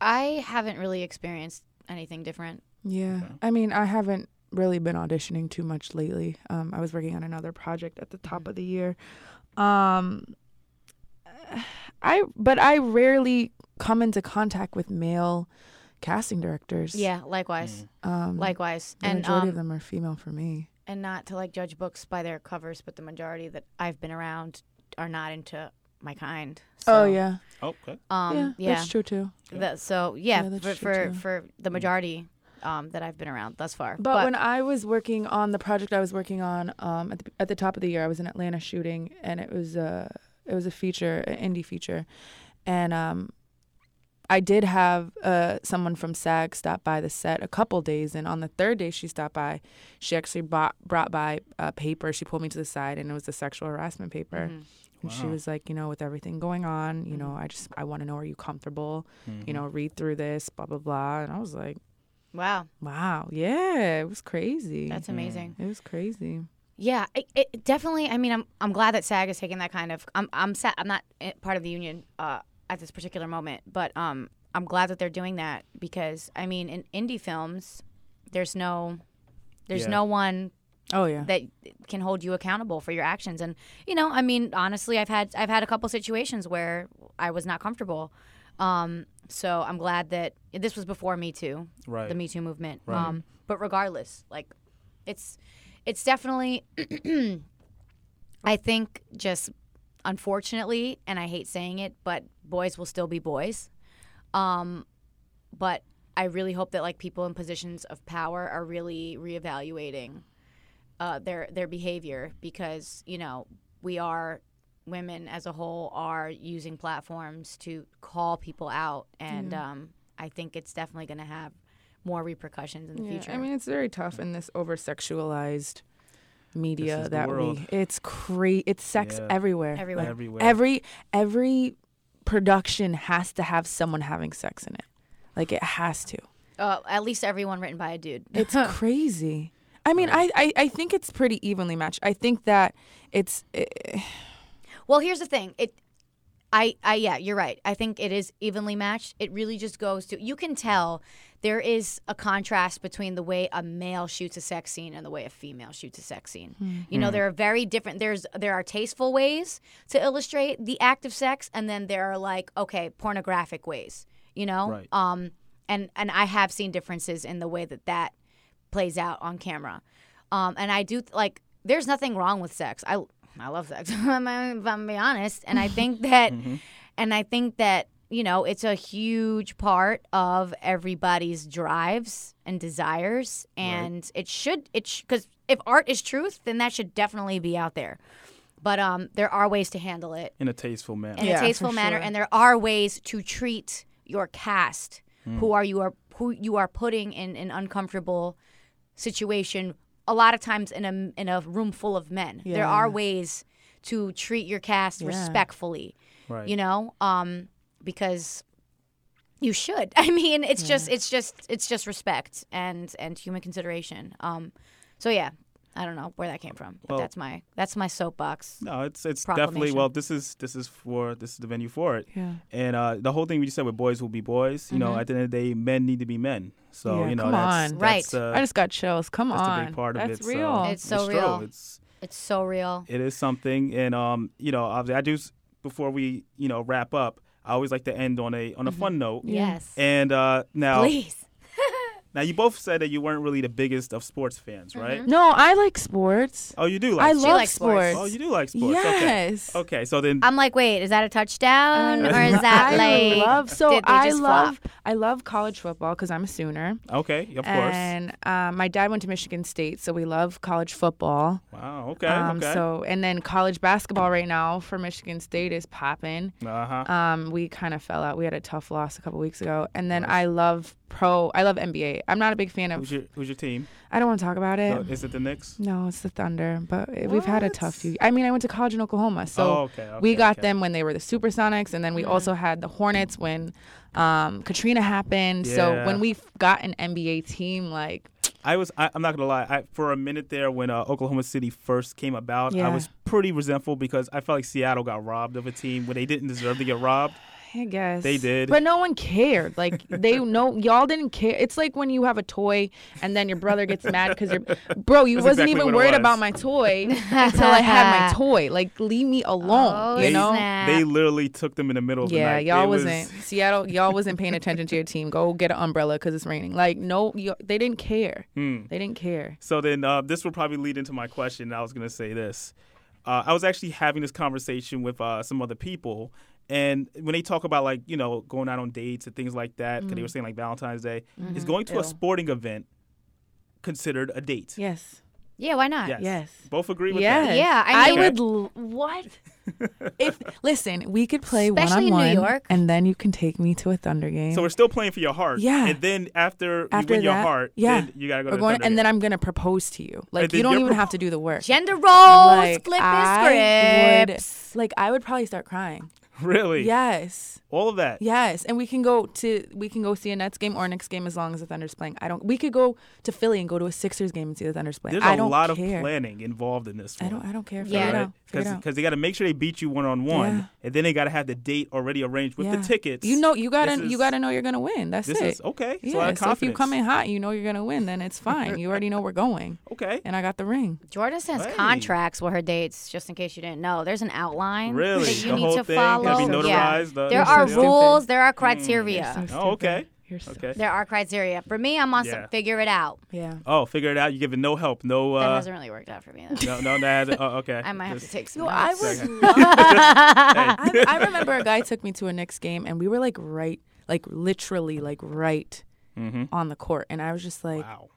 I haven't really experienced anything different. Yeah. I mean, I haven't really been auditioning too much lately. Um, I was working on another project at the top of the year. Um, I but I rarely come into contact with male casting directors. Yeah, likewise. Um, likewise. The and majority um, of them are female for me. and not to like judge books by their covers, but the majority that I've been around are not into my kind. Oh, So, yeah. Okay. Um, Yeah, yeah, that's true, too. That, so yeah, Yeah, that's for true, for, too. for the majority um, that I've been around thus far. But, when I was working on the project I was working on um, at, the, at the top of the year, I was in Atlanta shooting, and it was a it was a feature, an indie feature, and um, I did have uh, someone from SAG stop by the set a couple days, and on the third day she stopped by, she actually brought brought by a paper. She pulled me to the side, and it was a sexual harassment paper. Mhm. And she was like, you know, with everything going on, you know, I just I want to know are you comfortable? You know, read through this, blah blah blah. And I was like, wow, wow, yeah, it was crazy. That's amazing. It was crazy. Yeah, it, it definitely. I mean, I'm I'm glad that SAG is taking that kind of. I'm I'm sad. I'm not eh, part of the union uh, at this particular moment, but um, I'm glad that they're doing that because I mean, in indie films, there's no, there's Yeah. no one. Oh yeah. That can hold you accountable for your actions, and you know, I mean, honestly, I've had I've had a couple situations where I was not comfortable. Um, so I'm glad that this was before Me Too, Right. the Me Too movement. Right. Um, but regardless, like, it's it's definitely I think just unfortunately, and I hate saying it, but boys will still be boys. Um, but I really hope that like people in positions of power are really reevaluating uh, their their behavior because you know we are women as a whole are using platforms to call people out, and Yeah. um, I think it's definitely going to have more repercussions in the Yeah, future. I mean, it's very tough in this over sexualized media This is the that world. we. It's crazy. It's sex Yeah. everywhere. Everywhere. Like, Everywhere. Every every production has to have someone having sex in it. Like it has to. uh, at least everyone written by a dude. It's crazy. I mean, I, I I think it's pretty evenly matched. I think that it's. eh, Well, here's the thing. It I I yeah, you're right. I think it is evenly matched. It really just goes to you can tell there is a contrast between the way a male shoots a sex scene and the way a female shoots a sex scene. Hmm. You know, Hmm. there are very different there's there are tasteful ways to illustrate the act of sex and then there are like okay, pornographic ways, you know? Right. Um and and I have seen differences in the way that that plays out on camera. Um and I do like there's nothing wrong with sex. I I love sex. if I'm if I'm be honest, and I think that, and I think that you know it's a huge part of everybody's drives and desires, and it should it because if art is truth, then that should definitely be out there. But um, there are ways to handle it in a tasteful manner. in a tasteful manner, and there are ways to treat your cast, Mm. who are you are who you are putting in an uncomfortable situation. A lot of times in a in a room full of men, there are ways to treat your cast Yeah. respectfully. Right. You know, um, because you should. I mean, it's just it's just it's just respect and and human consideration. Um, so yeah. I don't know where that came from, but Well- that's my that's my soapbox. No, it's it's definitely well. This is this is for this is the venue for it. Yeah. And uh, the whole thing we just said with boys will be boys. You know, Mhm. at the end of the day, men need to be men. So Yeah, you know, come that's, on. that's, Right. uh, I just got chills. Come that's on. a big part of That's it. real. So It's so true. real. It's It's so real. it is something, and um, you know, obviously, I do before we you know wrap up. I always like to end on a on a fun note. Yes. And uh, now, Please. Now you both said that you weren't really the biggest of sports fans, right? No, I like sports. Oh, you do like. I sports. love sports. sports. Oh, you do like sports. Yes. Okay. Okay. So then, I'm like, wait, is that a touchdown or is that I like? love so I love flop? I love college football because I'm a Sooner. okay, of course. And um, my dad went to Michigan State, so we love college football. Wow. Okay. Um, okay. So and then college basketball right now for Michigan State is popping. uh huh. Um, we kind of fell out. We had a tough loss a couple weeks ago, and then I love pro. I love NBA. I'm not a big fan of. Who's your Who's your team? I don't want to talk about it. So is it the Knicks? No, it's the Thunder, but it- we've had a tough few. I mean, I went to college in Oklahoma, so Oh, okay, we got okay. them when they were the Supersonics, and then we also had the Hornets when um, Katrina happened. So when we got an NBA team, like I was. I, I'm not gonna lie. I, for a minute there, when uh, Oklahoma City first came about, I was pretty resentful because I felt like Seattle got robbed of a team when they didn't deserve to get robbed. I guess They did. but no one cared. Like they know y'all didn't care. It's like when you have a toy and then your brother gets mad because you're, bro, you That's wasn't exactly even worried was. about my toy until I had my toy. Like leave me alone. Oh, you they, know. they literally took them in the middle of the night. Yeah, night. y'all It was- wasn't Seattle. Y'all wasn't paying attention to your team. Go get an umbrella because it's raining. Like no, you, they didn't care. Hmm. They didn't care. So then, uh, this will probably lead into my question. I was going to say this. Uh, I was actually having this conversation with uh, some other people, and when they talk about like you know going out on dates and things like that, because they Mhm. were saying like Valentine's Day, is Mhm. going to Ew. a sporting event considered a date? Yes. Yeah, why not? Yes. Yes. Both agree with Yes. that. Yeah, yeah. I mean- would. L- what? if listen, we could play one on New one, York. and then you can take me to a Thunder game. So we're still playing for your heart. Yeah. And then after, After you win your heart, yeah, then you gotta go We're to going, Thunder and game. then I'm gonna propose to you. Like then you don't even propo- have to do the work. Gender roles, like, flip I would, like I would probably start crying. really, Yes. all of that. Yes, and we can go to we can go see a Nets game or a Knicks game as long as the Thunder's playing. I don't. We could go to Philly and go to a Sixers game and see the Thunder's playing. There's I a don't lot care. of planning involved in this I don't. I don't care. Yeah. Figure it Right? out. Figure it. Because they got to make sure they beat you one on one, and then they got to have the date already arranged with Yeah. the tickets. You know, you gotta This you gotta know you're gonna win. That's this it. is- okay, it's a Yeah. lot of so if you come in hot, you know you're gonna win. Then it's fine. you already know we're going. Okay. And I got the ring. Jordan sends Hey. contracts with her dates, just in case you didn't know. There's an outline Really? that you The need whole to thing follow. Gotta be yeah. notarized, the- there You're so stupid. rules. There are criteria. You're so Oh, okay. You're so Okay. There are criteria. For me, I'm on Yeah. some figure it out. Yeah. Oh, figure it out. You giving no help, no. Uh, that hasn't really worked out for me. Though. no, no, that hasn't. Oh, okay. I might have to take some. Yo, I notes. would. Love- I, I remember a guy took me to a Knicks game, and we were like right, like literally like right Mhm. on the court, and I was just like, Wow.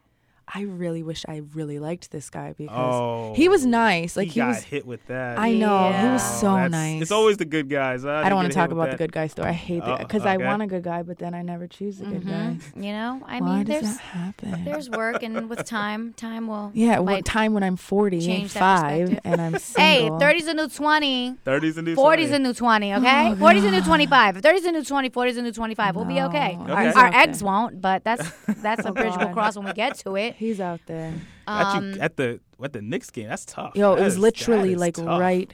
I really wish I really liked this guy because Oh, he was nice. Like he, he, got was. hit with that. I know he was so That's- nice. It's always the good guys. I don't want to talk about the good guy story. I hate Oh, uh, that because I want a good guy, but then I never choose a good mm-hmm. guy. You know, I Why mean, does there's that happen? there's work, and with time, time will. Yeah, what might time when I'm 40 and change five and I'm Hey, 30's a new 20. 30's a new 40's 20. a new 20, okay? Oh, 40's a new 25. If 30's a new 20, 40's a new 25. We'll be okay. No, Our, our out eggs won't, but that's that's a Oh, bridge we'll cross when we get to it. He's out there. At, Um, you, at the at the Knicks game, that's tough. Yo, That it was is- literally like tough. right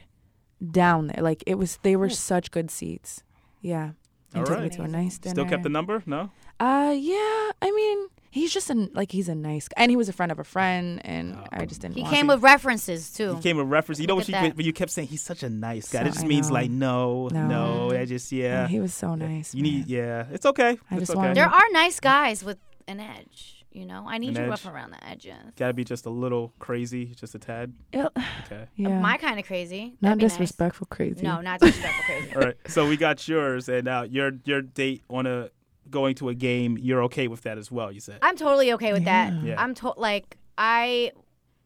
down there. Like it was. They were such good seats. Yeah. All And took me to a nice dinner. Still kept the number? No. Uh, yeah. I mean, he's just an like he's a nice guy, and he was a friend of a friend, and I just didn't. he want came to. with references, too. He came with references. You know what you, at you kept saying he's such a nice guy. So- That just I means know. like no, no. No. That just yeah. Yeah, he was so nice. You need yeah. It's okay. I it's just okay. wanted There are nice guys with an edge. You know, I need An you edge? rough around the edges. Got to be just a little crazy, just a tad. Yeah. Okay. Yeah. My kind of crazy. Not That'd be nice. disrespectful crazy. No, not disrespectful crazy. All right. So we got yours, and now your your date on a going to a game. You're okay with that as well. You said. I'm totally okay with that. Yeah. I'm to- like I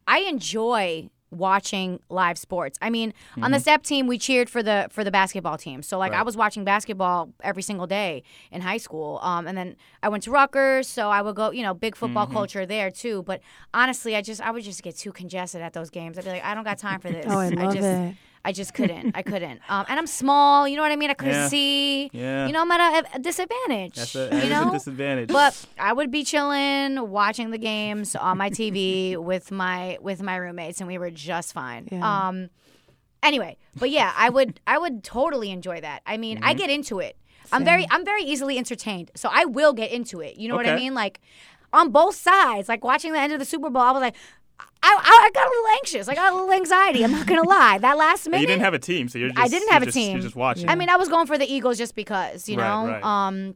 I enjoy watching live sports. I mean, on the Mhm. step team we cheered for the for the basketball team. So like I was watching basketball every single day in high school. Um and then I went to Rutgers, so I would go, you know, big football Mm-hmm. Mhm. culture there too, but honestly, I just I would just get too congested at those games. I'd be like I don't got time for this. Oh, I love just it. I just couldn't. I couldn't. Um, and I'm small. You know what I mean? I couldn't Yeah. see. Yeah. You know, I'm at a, a disadvantage. That's a, that you is a disadvantage. But I would be chilling, watching the games on my TV with my with my roommates, and we were just fine. Yeah. Um. Anyway, but yeah, I would I would totally enjoy that. I mean, I Mhm. get into it. I'm very I'm very easily entertained, so I will get into it. You know what I Okay. mean? Like on both sides. Like watching the end of the Super Bowl, I was like. I, I, I got a little anxious. I got a little anxiety. I'm not gonna lie. That last minute, you didn't have a team, so you're just. I didn't have a just- team. You're just watching. I mean, I was going for the Eagles just because, you Right, know. right. Um,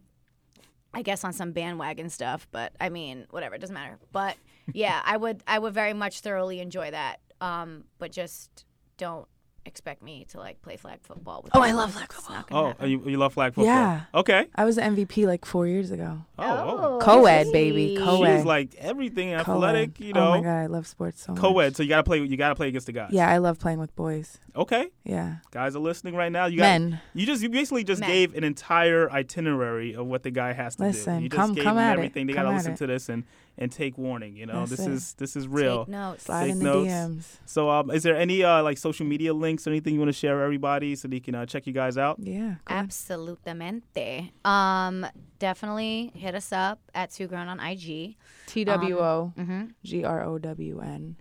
I guess on some bandwagon stuff, but I mean, whatever, it doesn't matter. But yeah, I would, I would very much thoroughly enjoy that. Um, but just don't expect me to like play flag football. With Oh, I love flag football. oh, happen. you, you love flag football? Yeah. Okay. I was the MVP like four years ago. Oh, oh. oh Co-ed, baby. She's Co-ed. like everything Co-ed. athletic, you know. Oh my god, I love sports so much. Co-ed, so you gotta play. You gotta play against the guys. Yeah, I love playing with boys. Okay. Yeah. Guys are listening right now. You got, Men. You just you basically just Men. gave an entire itinerary of what the guy has to Listen, do. You just come- gave come them at it. everything. They Come gotta at listen it. to this and and take warning. You know, That's this it. is this is real. notes. Slide Take in the notes. DMs. So, um, is there any uh like social media links or anything you want to share with everybody so they can uh, check you guys out? Yeah. Absolutamente. Um, definitely hit us up at Two Grown on IG. T W O Mhm. G R O W N.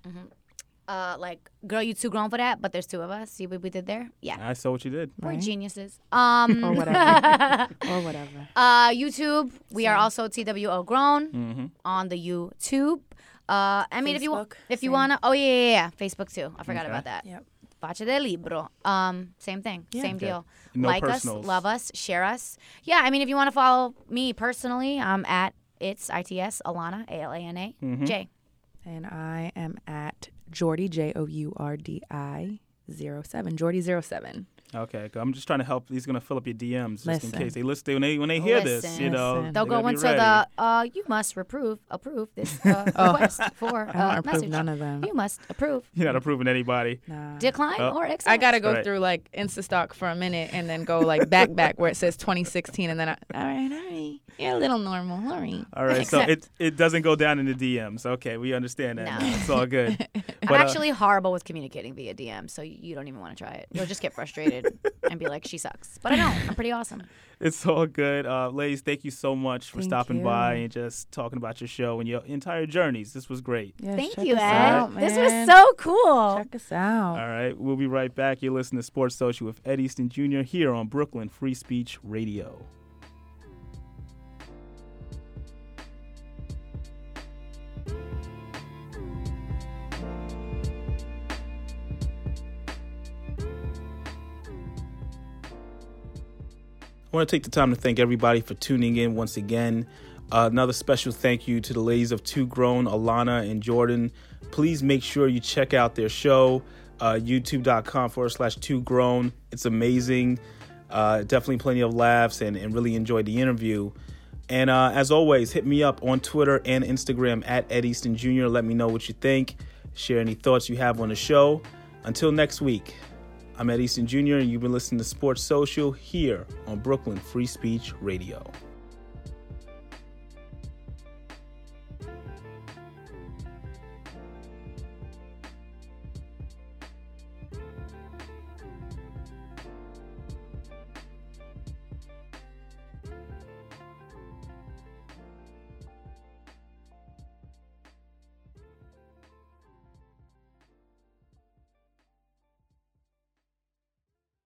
Uh, like, girl, you too grown for that, but there's two of us. See what we did there? Yeah. I saw what you did. We're geniuses. Um, Or whatever. Or whatever. Uh, YouTube. We are also TWO Grown Mm-hmm. on the YouTube. Uh, I mean, if you want, Facebook, if you same. wanna, oh yeah, yeah, yeah, Facebook too. I forgot Okay. about that. Yep. Pace del libro. Um, same thing, Yeah. same Okay. deal. No like personals. us, love us, share us. Yeah, I mean, if you want to follow me personally, I'm at it's its Alana A L A N A Mhm. And I am at Jourdi J O U R D I zero seven. Jourdi zero seven. Okay, 'cause I'm just trying to help. He's gonna fill up your DMs just in case they listen. When they when they hear this, you know, Listen. They'll they go into ready. the uh, you must approve approve this uh, Oh. request for I don't uh, approve message. none of them. You must approve, You're not approving anybody. Nah. decline, Oh. or accept. I gotta go Right. through like Instastock for a minute and then go like back back where it says 2016 and then I, all right, all right, you're a little normal, all right. All right, so it it doesn't go down in the DMs. Okay, we understand that. No. It's all good. I'm But, uh, actually horrible with communicating via DM, so you you don't even want to try it. You'll just get frustrated and be like, "She sucks," but I don't. I'm pretty awesome. It's all good. Uh, ladies, thank you so much for Thank stopping you. by and just talking about your show and your entire journeys. This was great. Yes, Thank you, Ed. out, this was so cool. Check us out. All right, we'll be right back. You're listening to Sports Social with Ed Easton Jr. here on Brooklyn Free Speech Radio. Want to take the time to thank everybody for tuning in once again. Uh, another special thank you to the ladies of Two Grown, Alana and Jordan. Please make sure you check out their show, uh, youtube.com forward slash Two Grown. It's amazing. Uh, definitely plenty of laughs and, and really enjoyed the interview. And uh, as always, hit me up on Twitter and Instagram at Ed Easton Jr. Let me know what you think. Share any thoughts you have on the show. Until next week, I'm Ed Easton Jr., and you've been listening to Sports Social here on Brooklyn Free Speech Radio.